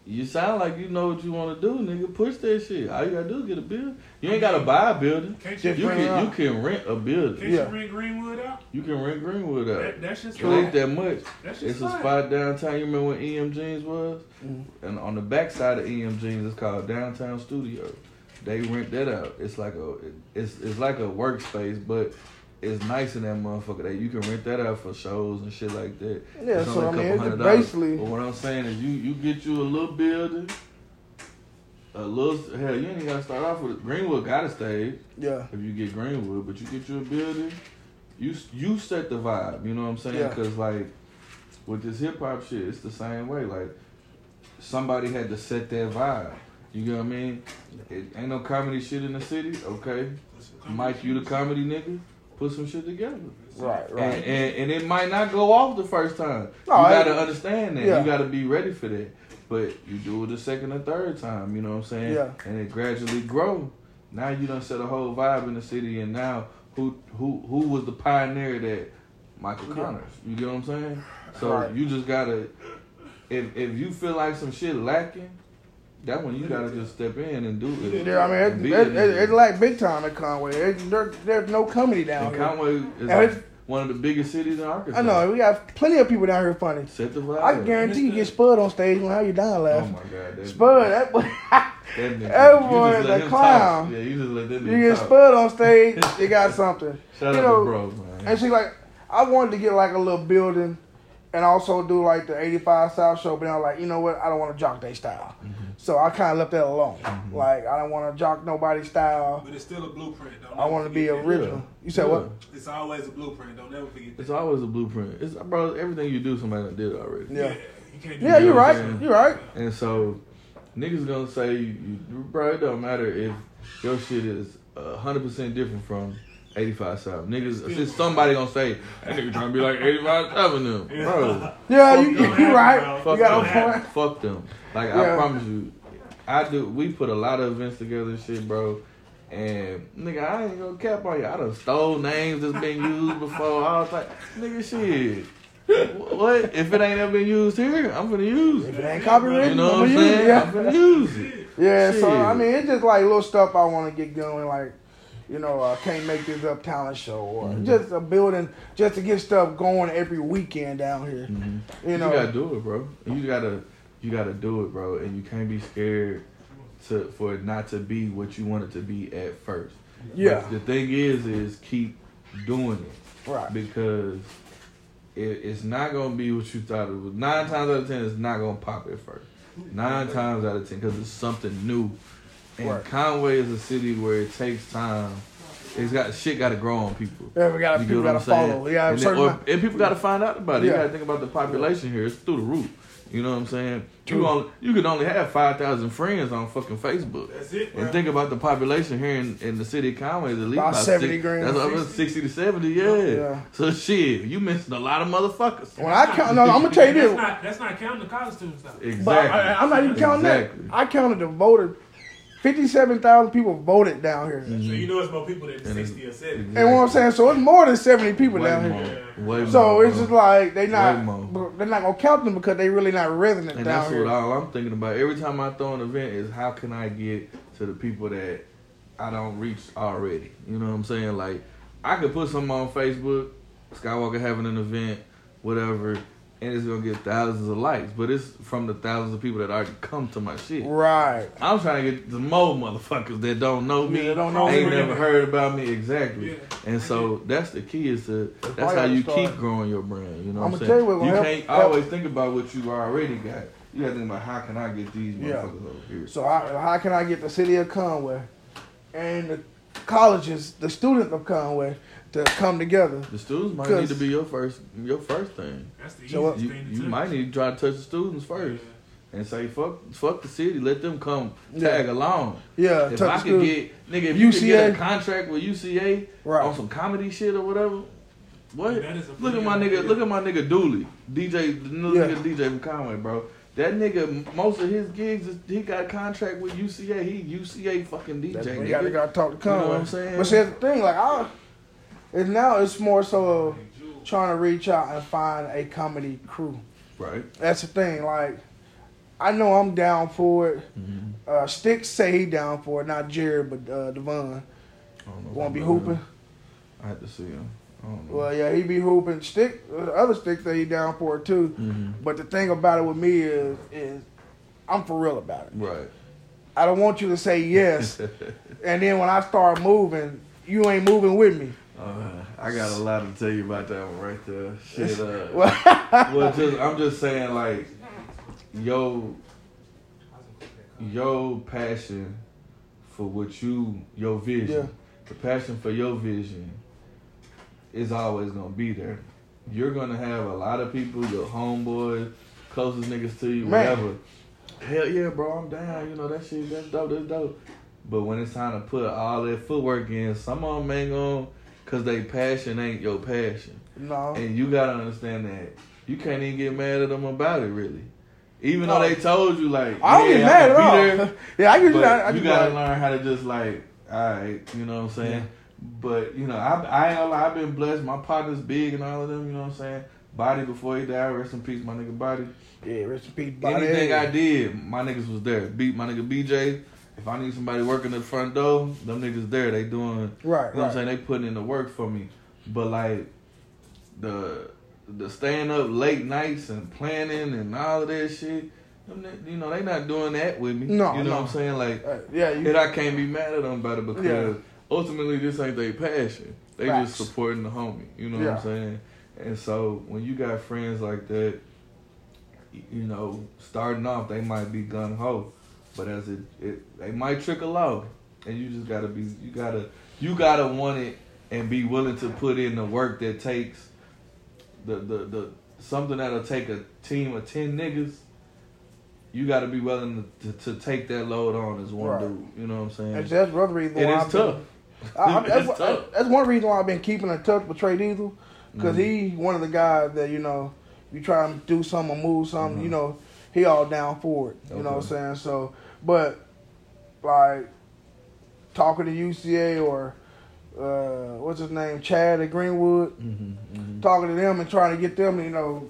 You sound like you know what you want to do, nigga. Push that shit. All you gotta do is get a building. You ain't gotta buy a building. Can't you, You can you can rent a building. can't Yeah. you ring Greenwood out? You can rent Greenwood out. That, that's just It ain't that much. That's just It's a fine. spot downtown. You remember when EM Jeans was? Mhm. And on the back side of EM Jeans, it's called Downtown Studio. They rent that out. It's like a it's it's like a workspace, but it's nice in that motherfucker. That you can rent that out for shows and shit like that. Yeah, It's so only a I mean, couple it's hundred dollars. basically But what I'm saying is, you you get you a little building, a little hell. You ain't gotta start off with it. Greenwood got a stage yeah, if you get Greenwood, but you get you a building, you you set the vibe. You know what I'm saying? Yeah. Because like with this hip hop shit, it's the same way. Like somebody had to set that vibe. You get what I mean? It ain't no comedy shit in the city. Okay, Mike, you the comedy nigga. Put some shit together. right, And, right. and and it might not go off the first time. No, you gotta understand that. Yeah. You gotta be ready for that. But you do it the second or third time, you know what I'm saying? Yeah. And it gradually grow. Now you done set a whole vibe in the city and now who who who was the pioneer that? Michael Yeah. Connors. You get what I'm saying? So Right. you just gotta if if you feel like some shit lacking, That one you gotta just step in and do it. Yeah, I mean, And it, it, it, it's like big time at Conway. There, there's no comedy down And here. Conway is like one of the biggest cities in Arkansas. I know we got plenty of people down here funny. Set the vibe. I guarantee you get Spud on stage and how you down Oh my god, that, Spud, that boy, that, that boy is a clown. Talk. Yeah, you just let that you get talk. Spud on stage, you got something. Shout you out know, to bro, man. And she like, I wanted to get like a little building, and also do like the '85 South show. But I'm like, you know what? I don't want to jock their style, Mm-hmm. so I kind of left that alone. Like, I don't want to jock nobody's style. But it's still a blueprint. Don't I want to be forget that. original. You said what? It's always a blueprint. Don't never forget that. It's always a blueprint. It's bro, everything you do, somebody done did it already. Yeah. you can't do yeah you're right. I'm saying? You're right. And so, niggas gonna say, you, bro, it don't matter if your shit is hundred percent different from eighty five South. Niggas, it's somebody gonna say that nigga trying to be like eighty five South them, bro. Yeah, you, Fuck you're right. Fuck You got them. a point. Fuck them. Like Yeah. I promise you, I do. We put a lot of events together, and shit, bro. And nigga, I ain't gonna cap on you. I done stole names that's been used before. I was like, nigga, shit. What? If it ain't ever been used here, I'm gonna use it. If it. it ain't copyrighted, You know what I'm gonna it. saying? Yeah. I'm gonna use it. Yeah, so I mean, it's just like little stuff I want to get going, like you know, uh, can't make this up talent show, or Mhm. just a building just to get stuff going every weekend down here. Mhm. You You, gotta do it, bro. You gotta, you gotta do it, bro. And you can't be scared to for it not to be what you want it to be at first. yeah, But the thing is, is keep doing it. right, because it, it's not gonna be what you thought it was. Nine times out of ten, it's not gonna pop at first. Nine times out of ten, because it's something new. And Right. Conway is a city where it takes time. It's got shit got to grow on people. yeah, we got people got to follow. Yeah, and, then- or- and people got to find out about it. You got to think about the population here. It's through the roof. You know what I'm saying? True. You only you could only have five thousand friends on fucking Facebook. That's it, bro. And think about the population here in, in the city of Conway is at least About about, 70 grand. That's over 60 to 70, yeah. Yeah. So shit, you missing a lot of motherfuckers. when I count, no, I'm gonna tell you that's this. not that's not counting the college students though. Exactly. But I, I'm not even counting Exactly. that. I counted the voter. Fifty-seven thousand people voted down here. So you know it's more people than And sixty or seventy. And what I'm saying, so it's more than seventy people Way down more. here. Way So more, it's bro. just like they Way not more. they're not gonna count them because they really not resident And down that's here. what all I'm thinking about. Every time I throw an event is how can I get to the people that I don't reach already. You know what I'm saying? Like I could put something on Facebook, Skywalker having an event, whatever, and it's gonna get thousands of likes. But it's from the thousands of people that already come to my shit. Right. I'm trying to get the more motherfuckers that don't know me, Yeah, that don't know ain't me. never heard about me exactly. Yeah. And so that's the key is to that's probably how how you start. keep growing your brand. You know what I'ma I'm saying? tell you what you help- can't help- always think about what you already got. You gotta think about how can I get these Yeah. motherfuckers over here. So how, how can I get the city of Conway and the colleges, the students of Conway, to come together? The students might need to be your first your first thing. That's the So easiest You, thing to you do. might need to try to touch the students first and say fuck fuck the city, let them come Yeah. tag along. Yeah, If touch I the could school. get nigga, if you could get a contract with UCA Right. on some comedy shit or whatever. What? That is a Look at my nigga. good Look at my nigga Dooley, DJ. The new Yeah. nigga DJ from Conway, bro. That nigga, most of his gigs, is, he got a contract with UCA. He UCA fucking DJ. That's nigga. you gotta, gotta talk to Conway. You know Conway. what I'm saying? But see, that's the thing, like, I, it's now it's more so trying to reach out and find a comedy crew. Right. That's the thing. Like, I know I'm down for it. Mm-hmm. Uh, Sticks say he down for it, not Jared, but uh, Devon. I don't know. Want to be hooping? I had to see him. I. Well, yeah, he be hooping. Stick, uh, other Sticks say he down for it too. Mhm. But the thing about it with me is, is I'm for real about it. Right. I don't want you to say yes, and then when I start moving, you ain't moving with me. Uh, I got a lot to tell you about that one right there. Shit. Uh, Well, just I'm just saying, like, yo, your passion for what you, your vision, Yeah. the passion for your vision is always gonna be there. You're gonna have a lot of people, your homeboys, closest niggas to you, Man. whatever. Hell yeah, bro, I'm down. You know that shit, that's dope, that's dope. But when it's time to put all that footwork in, some of them ain't gonna, cause they passion ain't your passion. no, And you gotta understand that you can't even get mad at them about it, really. Even No. though they told you, like, I don't yeah, get mad at all. there, yeah, I but usually I, I you gotta learn how to just like, all right, you know what I'm saying. Yeah. But you know, I I ain't lie, I've been blessed. My partner's big and all of them, you know what I'm saying. Body before he died, rest in peace, my nigga Body. Yeah, rest in peace. Body. Anything I did, my niggas was there. Beat my nigga BJ. If I need somebody working the front door, them niggas there. They doing, Right, you know what. I'm saying? They putting in the work for me. But like the the staying up late nights and planning and all of that shit, them you know, they not doing that with me. No, you know no. what I'm saying? Like, Uh, yeah, you, and I can't be mad at them about it because Yeah. ultimately this ain't their passion. They Facts. just supporting the homie. You know what I'm saying? And so when you got friends like that, you know, starting off they might be gun ho, but as it, it they might trickle out, and you just gotta be you gotta you gotta want it and be willing to put in the work that takes the the the something that'll take a team of ten niggas. You got to be willing to, to, to take that load on as one Right. dude. You know what I'm saying? that's, that's another reason It why is tough. I, I, that's, It's tough. that's one reason why I've been keeping in touch with Trey Diesel because Mhm. he one of the guys that you know you try and do something or move something, you Mhm. know he all down for it. You know what I'm saying? So, but like talking to UCA or uh, what's his name, Chad at Greenwood, Mhm, mhm. talking to them and trying to get them, you know,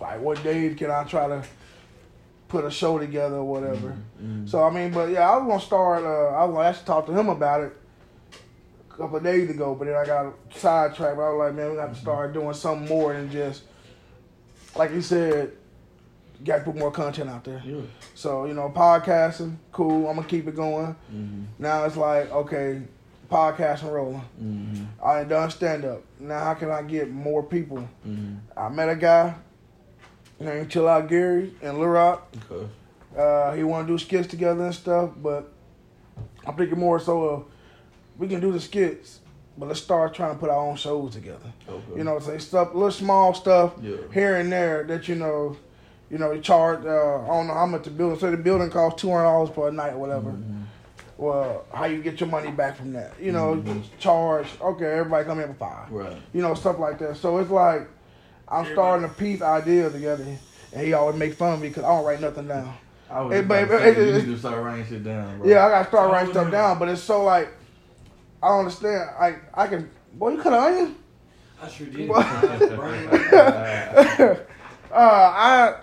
like what days can I try to put a show together or whatever. Mhm. So I mean, but yeah, I was gonna start. Uh, I was gonna actually talk to him about it a couple of days ago, but then I got sidetracked. I was like, man, we got to start doing something more than just like you said. Got to put more content out there. Yeah. So you know, podcasting, cool. I'm gonna keep it going. Mhm, Now it's like, okay, podcasting rolling. mhm, I ain't done stand up. Now how can I get more people? mhm. I met a guy named Chill Out Gary in Little Rock. Okay. Uh, he want to do skits together and stuff, but I'm thinking more so of we can do the skits, but let's start trying to put our own shows together. Okay. You know, say stuff, little small stuff Yeah. here and there that you know, you know, you charge. Uh, I don't know how much the building. Say the building costs two hundred dollars per night or whatever. Mhm. Well, how you get your money back from that? You know, Mhm. charge. Okay, everybody come in for five. Right. You know, stuff like that. So it's like I'm starting to piece ideas together, and he always make fun of me because I don't write nothing down. I was Hey, just about to it- you it- need to start writing shit down, bro. Yeah, I gotta start writing stuff yeah. down, but it's so like I don't understand. I I can boy, you cut an onion. I sure did. What? Burn it. uh, I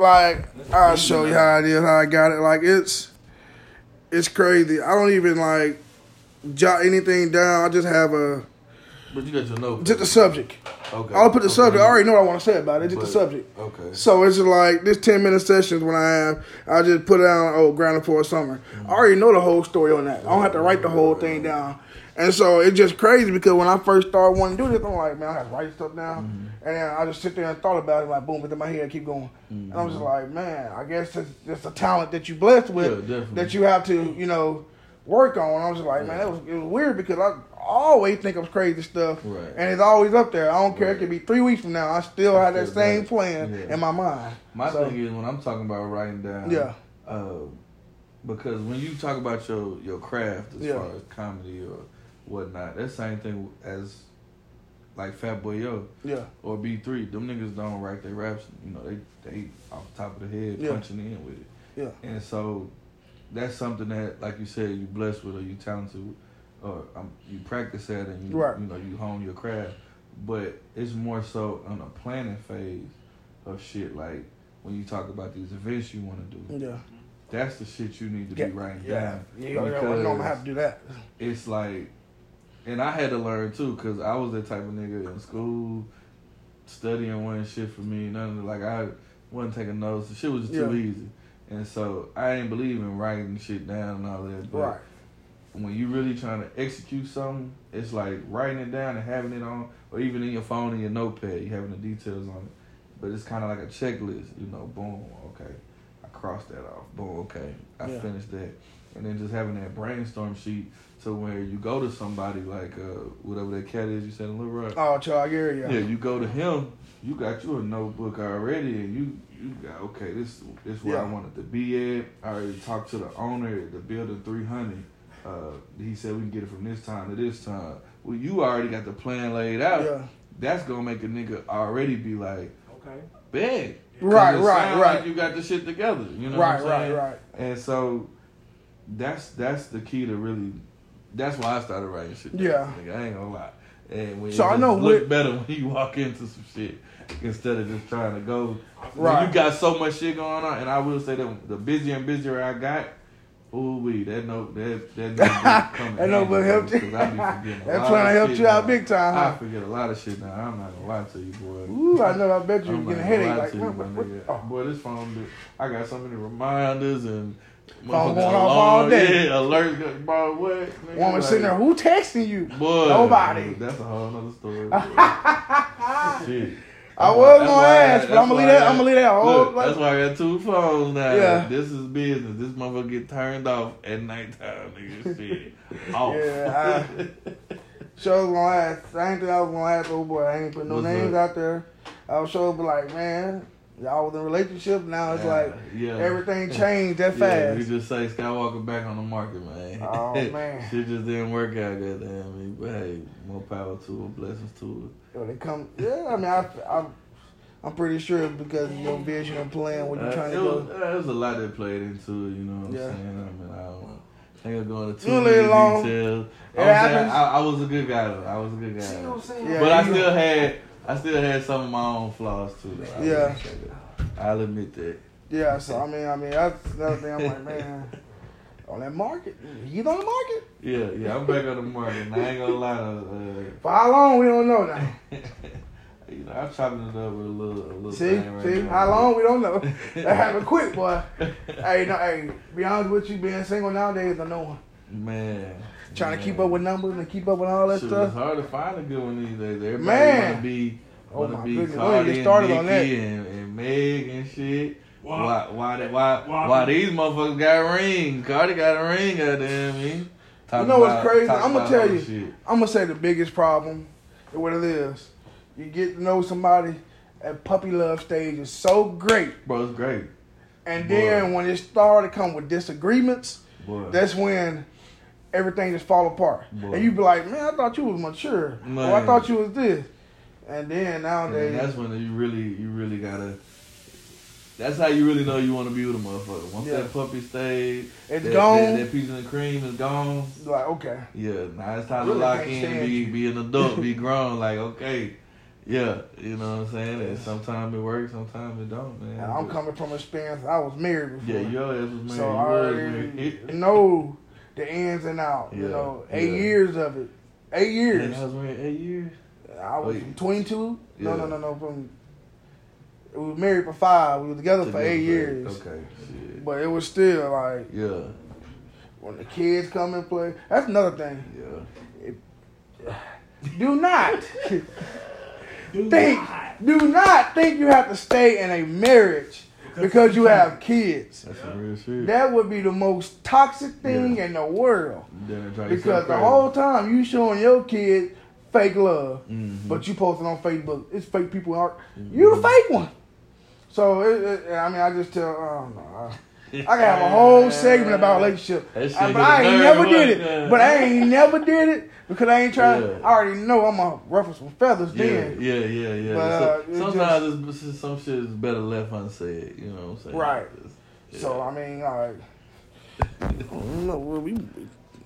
like I'll show you how it is, how I got it. Like it's it's crazy. I don't even like jot anything down. I just have a But you got your note. just the subject. Okay. I'll put the Okay. subject. I already know what I want to say about it. Just the subject. Okay. So it's just like this ten minute sessions when I have, I just put it down oh grounded for a summer. I already know the whole story on that. I don't have to write the whole thing down. And so it's just crazy because when I first started wanting to do this, I'm like, man, I have to write stuff down. And then I just sit there and thought about it, like boom, it's in my head, keep going. And I'm just like, man, I guess it's just a talent that you blessed with Yeah, that you have to, you know, work on. I was just like, man, it was, it was weird because I always think of crazy stuff, Right. and it's always up there. I don't care; it could be three weeks from now. I still have that same it. plan Yeah. in my mind. My So- thing is when I'm talking about writing down. Yeah. Uh, because when you talk about your your craft as Yeah. far as comedy or whatnot, that same thing as like Fat Boy Yo Yeah, or B three. Them niggas don't write their raps. You know they they off the top of the head Yeah. punching in with it. yeah, And so that's something that, like you said, you blessed with or you talented, with, or um, you practice at and you Right. you know you hone your craft. But it's more so on a planning phase of shit. Like when you talk about these events you want to do, yeah. that's the shit you need to yeah. be writing yeah. down. Yeah, yeah, yeah, well, no, I'm gonna have to do that. It's like, and I had to learn too, cause I was that type of nigga in school, studying wasn't shit for me. None of like I wasn't taking notes. The shit was just too Yeah. easy, and so I didn't believe in writing shit down and all that. But Right. when you really trying to execute something, it's like writing it down and having it on, or even in your phone in your notepad, you having the details on it. But it's kind of like a checklist, you know. Boom, okay, I crossed that off. Boom, okay, I Yeah. finished that, and then just having that brainstorm sheet to where you go to somebody like uh, whatever that cat is you said in Little Rock. Oh, Charles Gary, yeah. Yeah, you go to him. You got you a notebook already, and you you got okay. This this where I wanted to be at. I already talked to the owner, the building three hundred. Uh, he said we can get it from this time to this time. Well, you already got the plan laid out. Yeah. That's gonna make a nigga already be like, Okay. big. Right, right, right. Like you got the shit together. You know Right, what I'm right, right. And so that's that's the key to really. That's why I started writing shit. down, Yeah. nigga, I ain't gonna lie. And when So I know look with- better when you walk into some shit instead of just trying to go. Right. you got so much shit going on, and I will say that the busier and busier I got, ooh wee, that no that that no coming. That notebook helped you? Because I be forgetting. That lot plan of helped you out now. big time, I forget a lot of shit now. I'm not gonna lie to you, boy. Ooh, I know. I bet you I'm getting a headache. Like, you, man, what, what, oh. Boy, this phone, I got so many reminders and Phone going off all day. Yeah, alerts. got- Boy, what? Nigga, Woman like, sitting there, who texting you? Boy, Nobody. That's a whole nother story. Shit. I was gonna I- ask, but I'ma leave that- I'ma leave that whole- Look, like- that's why I got two phones now. Yeah. This is business. This motherfucker get turned off at nighttime, nigga. Shit. Off. Yeah, Show was gonna ask. I ain't think I was gonna ask old boy. I ain't put no What's names up? out there. I was sure be like, man, y'all was in a relationship. Now it's Yeah, like yeah. everything changed that Yeah, you just say Skywalker back on the market, man. Oh, man. Shit just didn't work out, goddamn me. But hey, more power to it, blessings to it. When it come, yeah, I mean, I, I, I'm pretty sure because of your vision and plan it. what you're Uh, trying it, to was, do. uh, it was a lot that played into it, you know what I'm Yeah. saying? I mean, I don't think I'm going into too You many leave details. It I'm saying happens. I, I was a good guy though. I was a good guy. See what guy. I'm saying? Yeah, but I you- still had I still had some of my own flaws too. Though. I Yeah. I'll admit that. Yeah, so I mean, I mean, that's another thing. I'm like, man, on that market, he's on the market. Yeah, yeah, I'm back on the market. and I ain't gonna lie. Uh, For how long we don't know now. you know, I'm chopping it up with a little, a little See, thing right see, now. how long we don't know. That happened quick, boy. hey, no, hey, be honest with you, being single nowadays, I know Man, trying to keep up with numbers and keep up with all that Shit, stuff. It's hard to find a good one these days. Everybody Man. wanna be, Oh wanna my be goodness, Cardi don't get and started on Nicki and, and Meg and shit. Wow. Why, why, they- why, why these motherfuckers got a ring? Cardi got a ring, goddamn me. Talk You know what's crazy? I'ma tell you. shit. I'm gonna say the biggest problem is what it is. You get to know somebody at puppy love stage is so great, Bro, it's great. and Boy. then when it started to come with disagreements, Boy. that's when everything just fall apart. Boy. And you be like, man, I thought you was mature, or I thought you was this, and then And nowadays, that's when you really, you really gotta. That's how you really know you want to be with a motherfucker. Once Yeah. that puppy stage, It's that, gone. That, that of the cream is gone. like okay, Yeah, now it's time Really to lock in, be you. be an adult, be grown. Like okay, yeah, you know what I'm saying. And sometimes it works, sometimes it don't, man. and I'm coming from experience. I was married before. Yeah, your ass was married. So I was already married. know the ins and outs. You know, eight yeah. years of it. Eight years. Yeah, I was married eight years. I was Wait. 22. No, Yeah. no, no, no. From we were married for five. We were together, for eight years. Okay, shit. But it was still like Yeah, when the kids come and play. That's another thing. yeah. Do not Do think. not. Do not think you have to stay in a marriage because you have kids. That's some real shit. That would be the most toxic thing Yeah. in the world. Then it drive Because the whole time you showing your kid fake love, Mhm. but you posting on Facebook, it's fake people out. You the fake one. So it, it, I mean, I just tell. I don't know. I, I can have a whole segment about relationship, That shit Uh, but I ain't never what? did Yeah. it. But I ain't never did it because I ain't trying. Yeah. I already know I'm gonna ruffle some feathers Yeah, then. yeah, yeah, yeah. But, So- uh, it sometimes it's, it's some shit is better left unsaid. You know what I'm saying? Right. It's- So I mean, like, I don't know, we,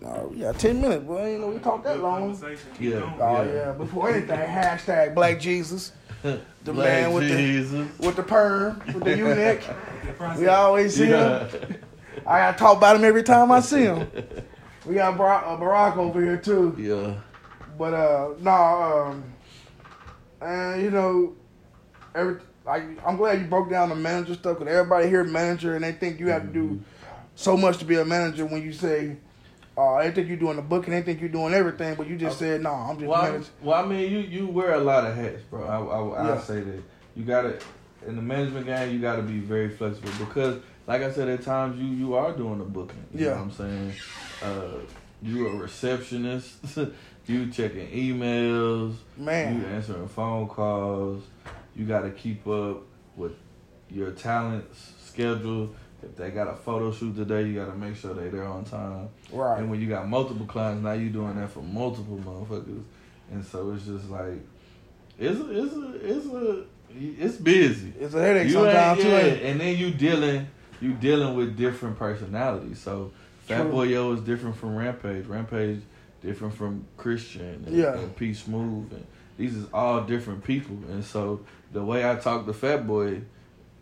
uh, we got ten minutes, but I ain't know we talked that long. Yeah. Oh Yeah. yeah. Before anything, hashtag Black Jesus, the Black man with the with the perm, with the U-neck. Good process. We always see Yeah. him. I gotta talk about him every time I see him. We got Barack, uh, Barack over here too. yeah. But uh, no, um, and you know, every like I'm glad you broke down the manager stuff because everybody here manager and they think you have to do so much to be a manager when you say. Uh, they think you're doing the booking, they think you're doing everything, but you just said, no, I'm just Well, managing. well, I mean, you you wear a lot of hats, bro. I I, I Yeah. say that you gotta in the management game, you gotta be very flexible because, like I said, at times you you are doing the booking. You Yeah. know what I'm saying. Uh, you a receptionist. you checking emails. Man. You answering phone calls. You got to keep up with your talent's schedule. If they got a photo shoot today, you got to make sure they there on time. Right. And when you got multiple clients, now you doing that for multiple motherfuckers, and so it's just like it's a, it's a, it's a, it's busy. It's a headache You sometimes too. yeah, and then you dealing you dealing with different personalities. So Fat Boy Yo is different from Rampage. Rampage different from Christian and, Yeah. and P Smooth, and these is all different people. And so the way I talk to Fat Boy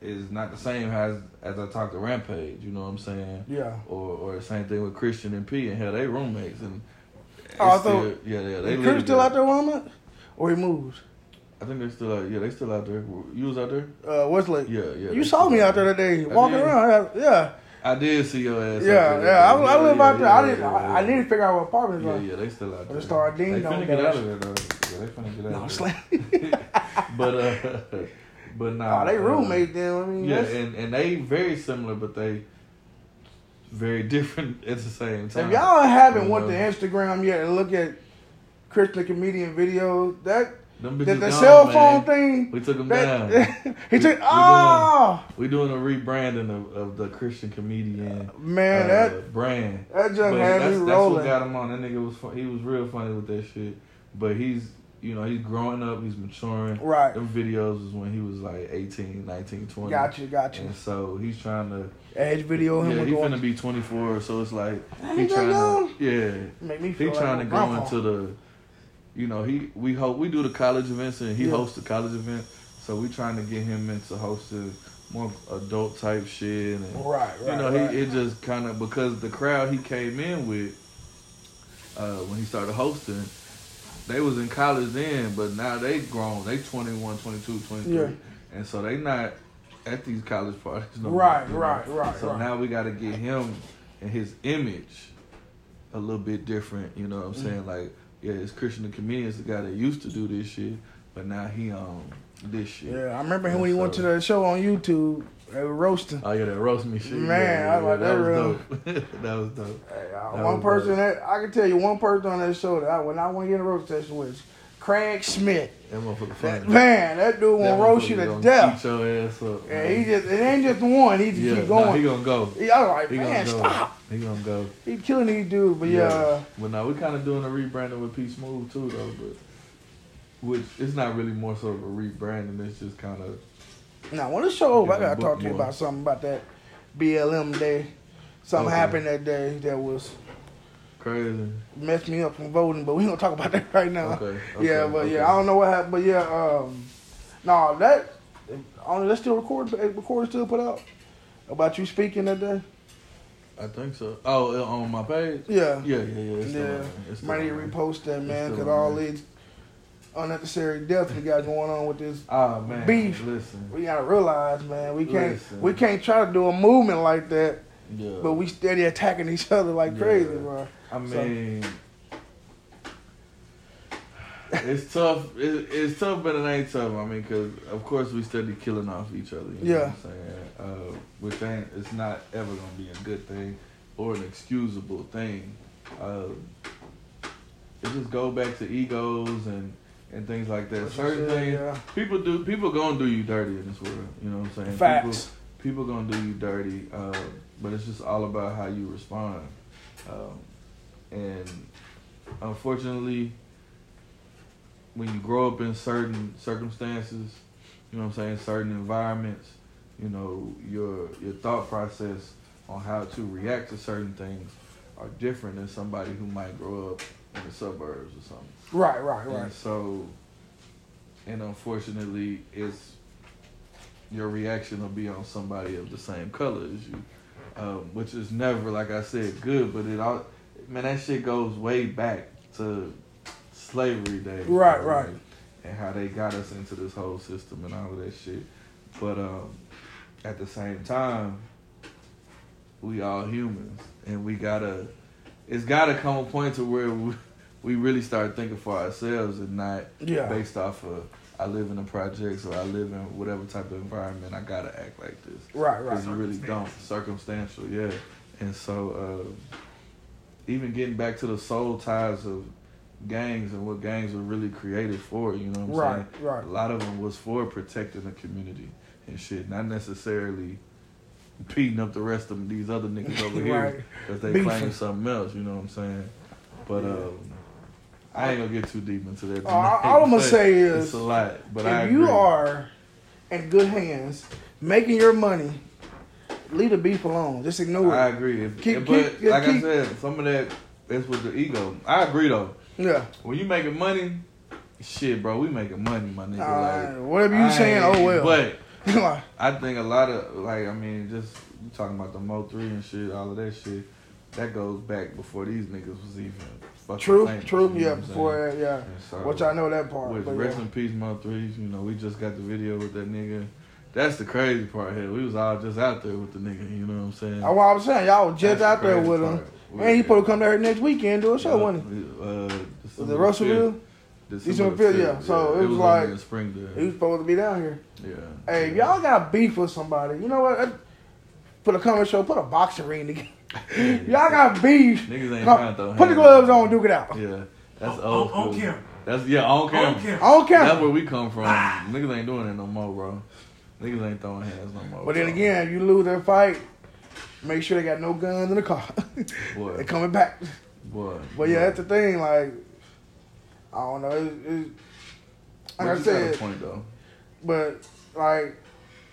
is not the same as as I talked to Rampage. You know what I'm saying? Yeah. Or or the same thing with Christian and P, and hell, they roommates and. Oh, it's I thought- still- yeah, yeah, they Chris still out there him? Or he moved? I think they're still out. Yeah, they still out there. You was out there? Uh, Westlake. Yeah, yeah. You saw me out there that day, walking around. Yeah, I did see your ass. yeah, there yeah. I, day. I live Yeah, out there. yeah, I didn't. yeah, I, I yeah. need to figure out what apartment Yeah, like. yeah, they still out there. They ding finna dong get out of there though. Yeah, they finna get out No, of there. But uh, but nah. Oh, they uh, roommates then. I mean, Yeah, that's- and and they very similar, but they very different at the same time. If y'all haven't went to? Instagram yet and look at Christian comedian videos, that the, the gone, cell man. phone thing. We took them down. He We- took. Oh We doing a rebranding of, of the Christian comedian man, uh, that brand. that just But had that's, me that's what got him on. That nigga was fun. he was real funny with that shit. But he's you know he's growing up. He's maturing. Right. Them videos was when he was like 18, 19, 20. Gotcha, gotcha. And so he's trying to. Edge video him Yeah, he's going. finna be 24. So it's like he trying young. to. Yeah. Make me feel He feel trying to go grandpa. into the, you know, he we hope we do the college events and he Yeah. hosts the college event, so we trying to get him into hosting more adult type shit and Right, right. you know right. he it just kind of because the crowd he came in with uh, when he started hosting, they was in college then, but now they grown, they 21, 22, 23, Yeah. and so they not at these college parties no more, Right, know? right, right, So right. now we got to get him and his image a little bit different. You know what I'm Mm. saying? Like, yeah, it's Christian the comedian's the guy that used to do this shit, but now he on this shit. Yeah, I remember him when he And went to the show on YouTube. They were roasting. Oh yeah, that roast me shit. Man, yeah, I like that was real. dope. that was dope. Hey, uh, That one was person dope. that I can tell you one person on that show that I would not want to get in a roast session with, Craig Smith. That motherfucker That, funny. man, that dude That will roast you to death. Eat your ass up. Man. he just it ain't just one. He just yeah, keep nah, going. he gonna go. He- I was like, He man, stop. He gonna go. He killing these dudes, but yeah, But now we kind of doing a rebranding with P Smooth too, though. But which it's not really more so of a rebranding. It's just kind of now when the show over, I gotta talk to you about something about that BLM day. Something Okay. happened that day that was crazy. messed me up from voting, but we gonna talk about that right now. Okay. yeah, but okay. yeah, I don't know what happened, but yeah, um, no, that on that's still recorded. Recorded still put out about you speaking that day. I think so. Oh, uh, on my page. Yeah, Yeah, yeah, yeah. It's yeah. Might need to repost that man, because all these unnecessary deaths we got going on with this. Ah man, Beef. Listen. We gotta realize, man, we can't Listen. we can't try to do a movement like that, Yeah. but we steady attacking each other like Yeah. crazy, bro. I So- mean, it's tough. It, it's tough, but it ain't tough. I mean, because of course we study killing off each other. You know Yeah. what I'm saying? Uh, which ain't. It's not ever gonna be a good thing or an excusable thing. Uh, it just go back to egos and and things like that. What Certain said, things yeah. people do. People gonna do you dirty in this world. You know what I'm saying? Facts. People, people gonna do you dirty, uh, but it's just all about how you respond. Um, and unfortunately, when you grow up in certain circumstances, you know what I'm saying, certain environments, you know, your your thought process on how to react to certain things are different than somebody who might grow up in the suburbs or something. Right, right, right. And so, and unfortunately, it's your reaction will be on somebody of the same color as you, um, which is never, like I said, good. But it all, man, that shit goes way back to slavery days, Right, right. and how they got us into this whole system and all of that shit. But um, at the same time, we all humans, and we gotta. It's gotta come a point to where we, we really start thinking for ourselves and not Yeah. based off of I live in a project, or I live in whatever type of environment. I gotta act like this Right, right. because you really don't. Circumstantial, yeah. And so, uh, even getting back to the soul ties of gangs and what gangs were really created for, you know what I'm Right, saying? right. A lot of them was for protecting the community and shit, not necessarily beating up the rest of these other niggas over Right. here because they Beefing. claim something else. You know what I'm saying? But um, I ain't gonna get too deep into that. Uh, all I'm gonna say is, it's a lot. But if you are in good hands, making your money, leave the beef alone. Just ignore it. I agree. If, Keep- but keep- like keep- I said, some of that it's with the ego. I agree though. Yeah. When you making money, shit, bro, we making money, my nigga. Uh, like, whatever you I saying, oh well. But I think a lot of like, I mean, just you talking about the Mo three and shit, all of that shit. That goes back before these niggas was even fucking true, famous, true. Yeah, I'm before that, yeah. And so, Which I know that part. With rest yeah. in peace, Mo threes. You know, we just got the video with that nigga. That's the crazy part here. We was all just out there with the nigga. You know what I'm saying? I was saying. Y'all was just That's out the there with him. And he supposed to come there next weekend do a show, Yeah, wasn't he? Uh, Was it Russellville? the December 5th, yeah. fifth, So it was was like- in Springdale. He was supposed to be down here. yeah. Hey, if y'all got beef with somebody, you know what? Put a comedy show, put a boxing ring together. Y'all got beef. Niggas ain't Come- trying to throw put the gloves on, duke it out. Yeah, that's On- old on- on school. camera. That's yeah, on camera. On camera. I don't care. That's where we come from. Ah. Niggas ain't doing it no more, bro. Niggas ain't throwing hands no more. But then again, if you lose that fight, make sure they got no guns in the car. boy, They're coming back. boy. But yeah, that's the thing. Like, I don't know. It, it, like I But you got a said, point though. but like,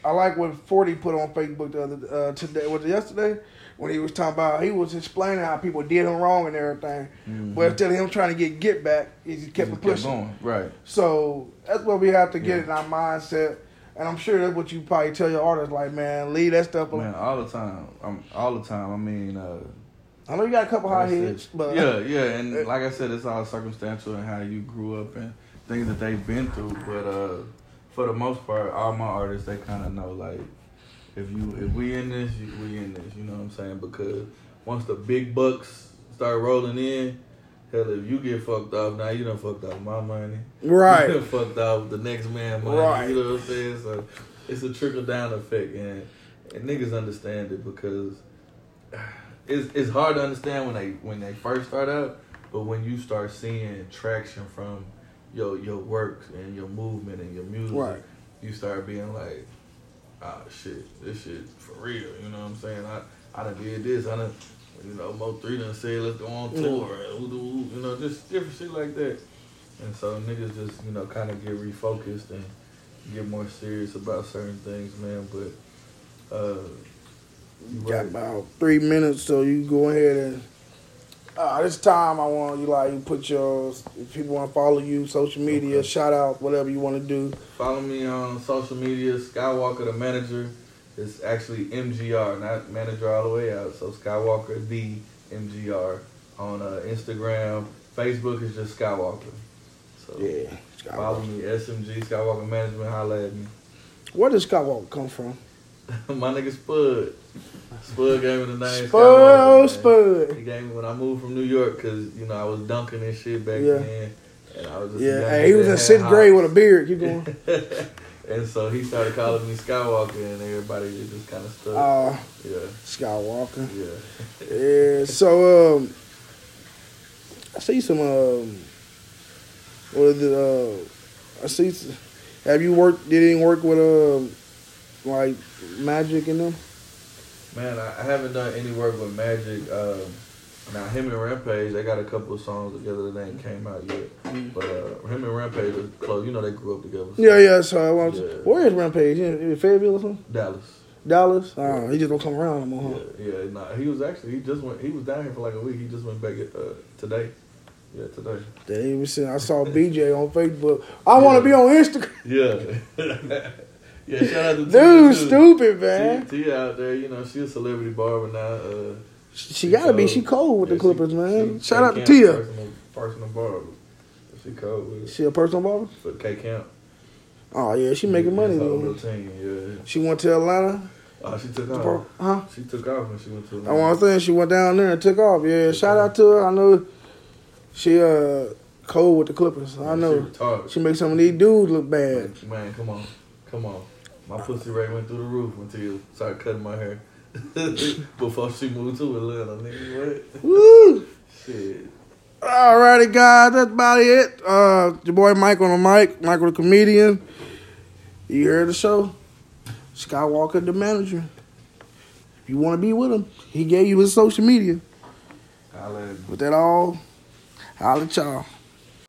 I like what Forty put on Facebook the other uh, today. Was it yesterday? When he was talking about, he was explaining how people did him wrong and everything. Mhm. But instead of him trying to get get back, he just kept Just it pushing. going. Right. So that's what we have to get Yeah. in our mindset. And I'm sure that's what you probably tell your artists, like, man, leave that stuff alone. Man, all the time. I'm all the time. I mean, uh, I know you got a couple high That's hits, but yeah, yeah, and like I said, it's all circumstantial and how you grew up and things that they've been through. But uh, for the most part, all my artists they kind of know like if you if we in this, you- we in this. You know what I'm saying? Because once the big bucks start rolling in, hell, if you get fucked off, now you done fucked off my money. Right. You done fucked off the next man money. Right. You know what I'm saying? So it's a trickle down effect, and and niggas understand it because it's it's hard to understand when they when they first start out, but when you start seeing traction from your your work and your movement and your music, Right. you start being like, ah shit, this shit for real. You know what I'm saying? I I done did this. I done you know Mo three done said let's go on tour. and ooh, ooh, You know just different shit like that. And so niggas just you know kind of get refocused and get more serious about certain things, man. But uh, you got about three minutes, so you go ahead and. Uh, this time I want you like you put your if people want to follow you social media Okay. shout out whatever you want to do Follow me on social media, Skywalker the manager. It's actually MGR, not manager all the way out. So Skywalker the MGR on uh, Instagram, Facebook is just Skywalker. So yeah follow me, SMG Skywalker Management. Holla at me. where does Skywalker come from My nigga Spud. Spud gave me the name. Spud man. Spud He gave me when I moved from New York because you know I was dunking and shit back Yeah. then, and I was just yeah hey, he was in sixth grade with a beard keep going and so he started calling me Skywalker, and everybody just kind of stuck. uh yeah, Skywalker yeah. Yeah, so um, I see some um, what is it? Uh, I see. Have you worked? Did any work with um, like Magic and them? Man, I, I haven't done any work with Magic. Um, now him and Rampage, they got a couple of songs together that ain't came out yet. But uh, him and Rampage are close. You know they grew up together. so- Yeah, yeah. So I want. Yeah. Where is Rampage? In, in Fayetteville or something? Dallas. Dallas. Oh, he just don't come around no more. Yeah, Huh? yeah. Nah, he was actually he just went. He was down here for like a week. He just went back uh, today. Yeah, today. They even said I saw BJ on Facebook. I want to be on Instagram. Yeah. yeah. Shout out to Tia, Dude, too. stupid man. Tia, Tia out there, you know, she a celebrity barber now. Uh, She gotta be. She cold with Yeah, the Clippers, she- man. she Shout out to Tia. Personal, personal barber. She cold with it. She a personal barber. For K Camp. Oh yeah, she making money. Though. routine, yeah. She went to Atlanta. Oh, she took off. Huh? She took off when she went to. I want to say she went down there and took off. Yeah, shout out to her. I know she uh cold with the Clippers. I know She retarded. she makes some of these dudes look bad. Man, come on, come on. My pussy rate went through the roof until you started cutting my hair. Before she moved to Atlanta, nigga. What? Woo! Shit. Alrighty, guys, that's about it. Uh, your boy Mike on the mic, Michael the comedian. You heard the show. Skywalker the manager. If you want to be with him, he gave you his social media. Holla. With that all, holla at y'all.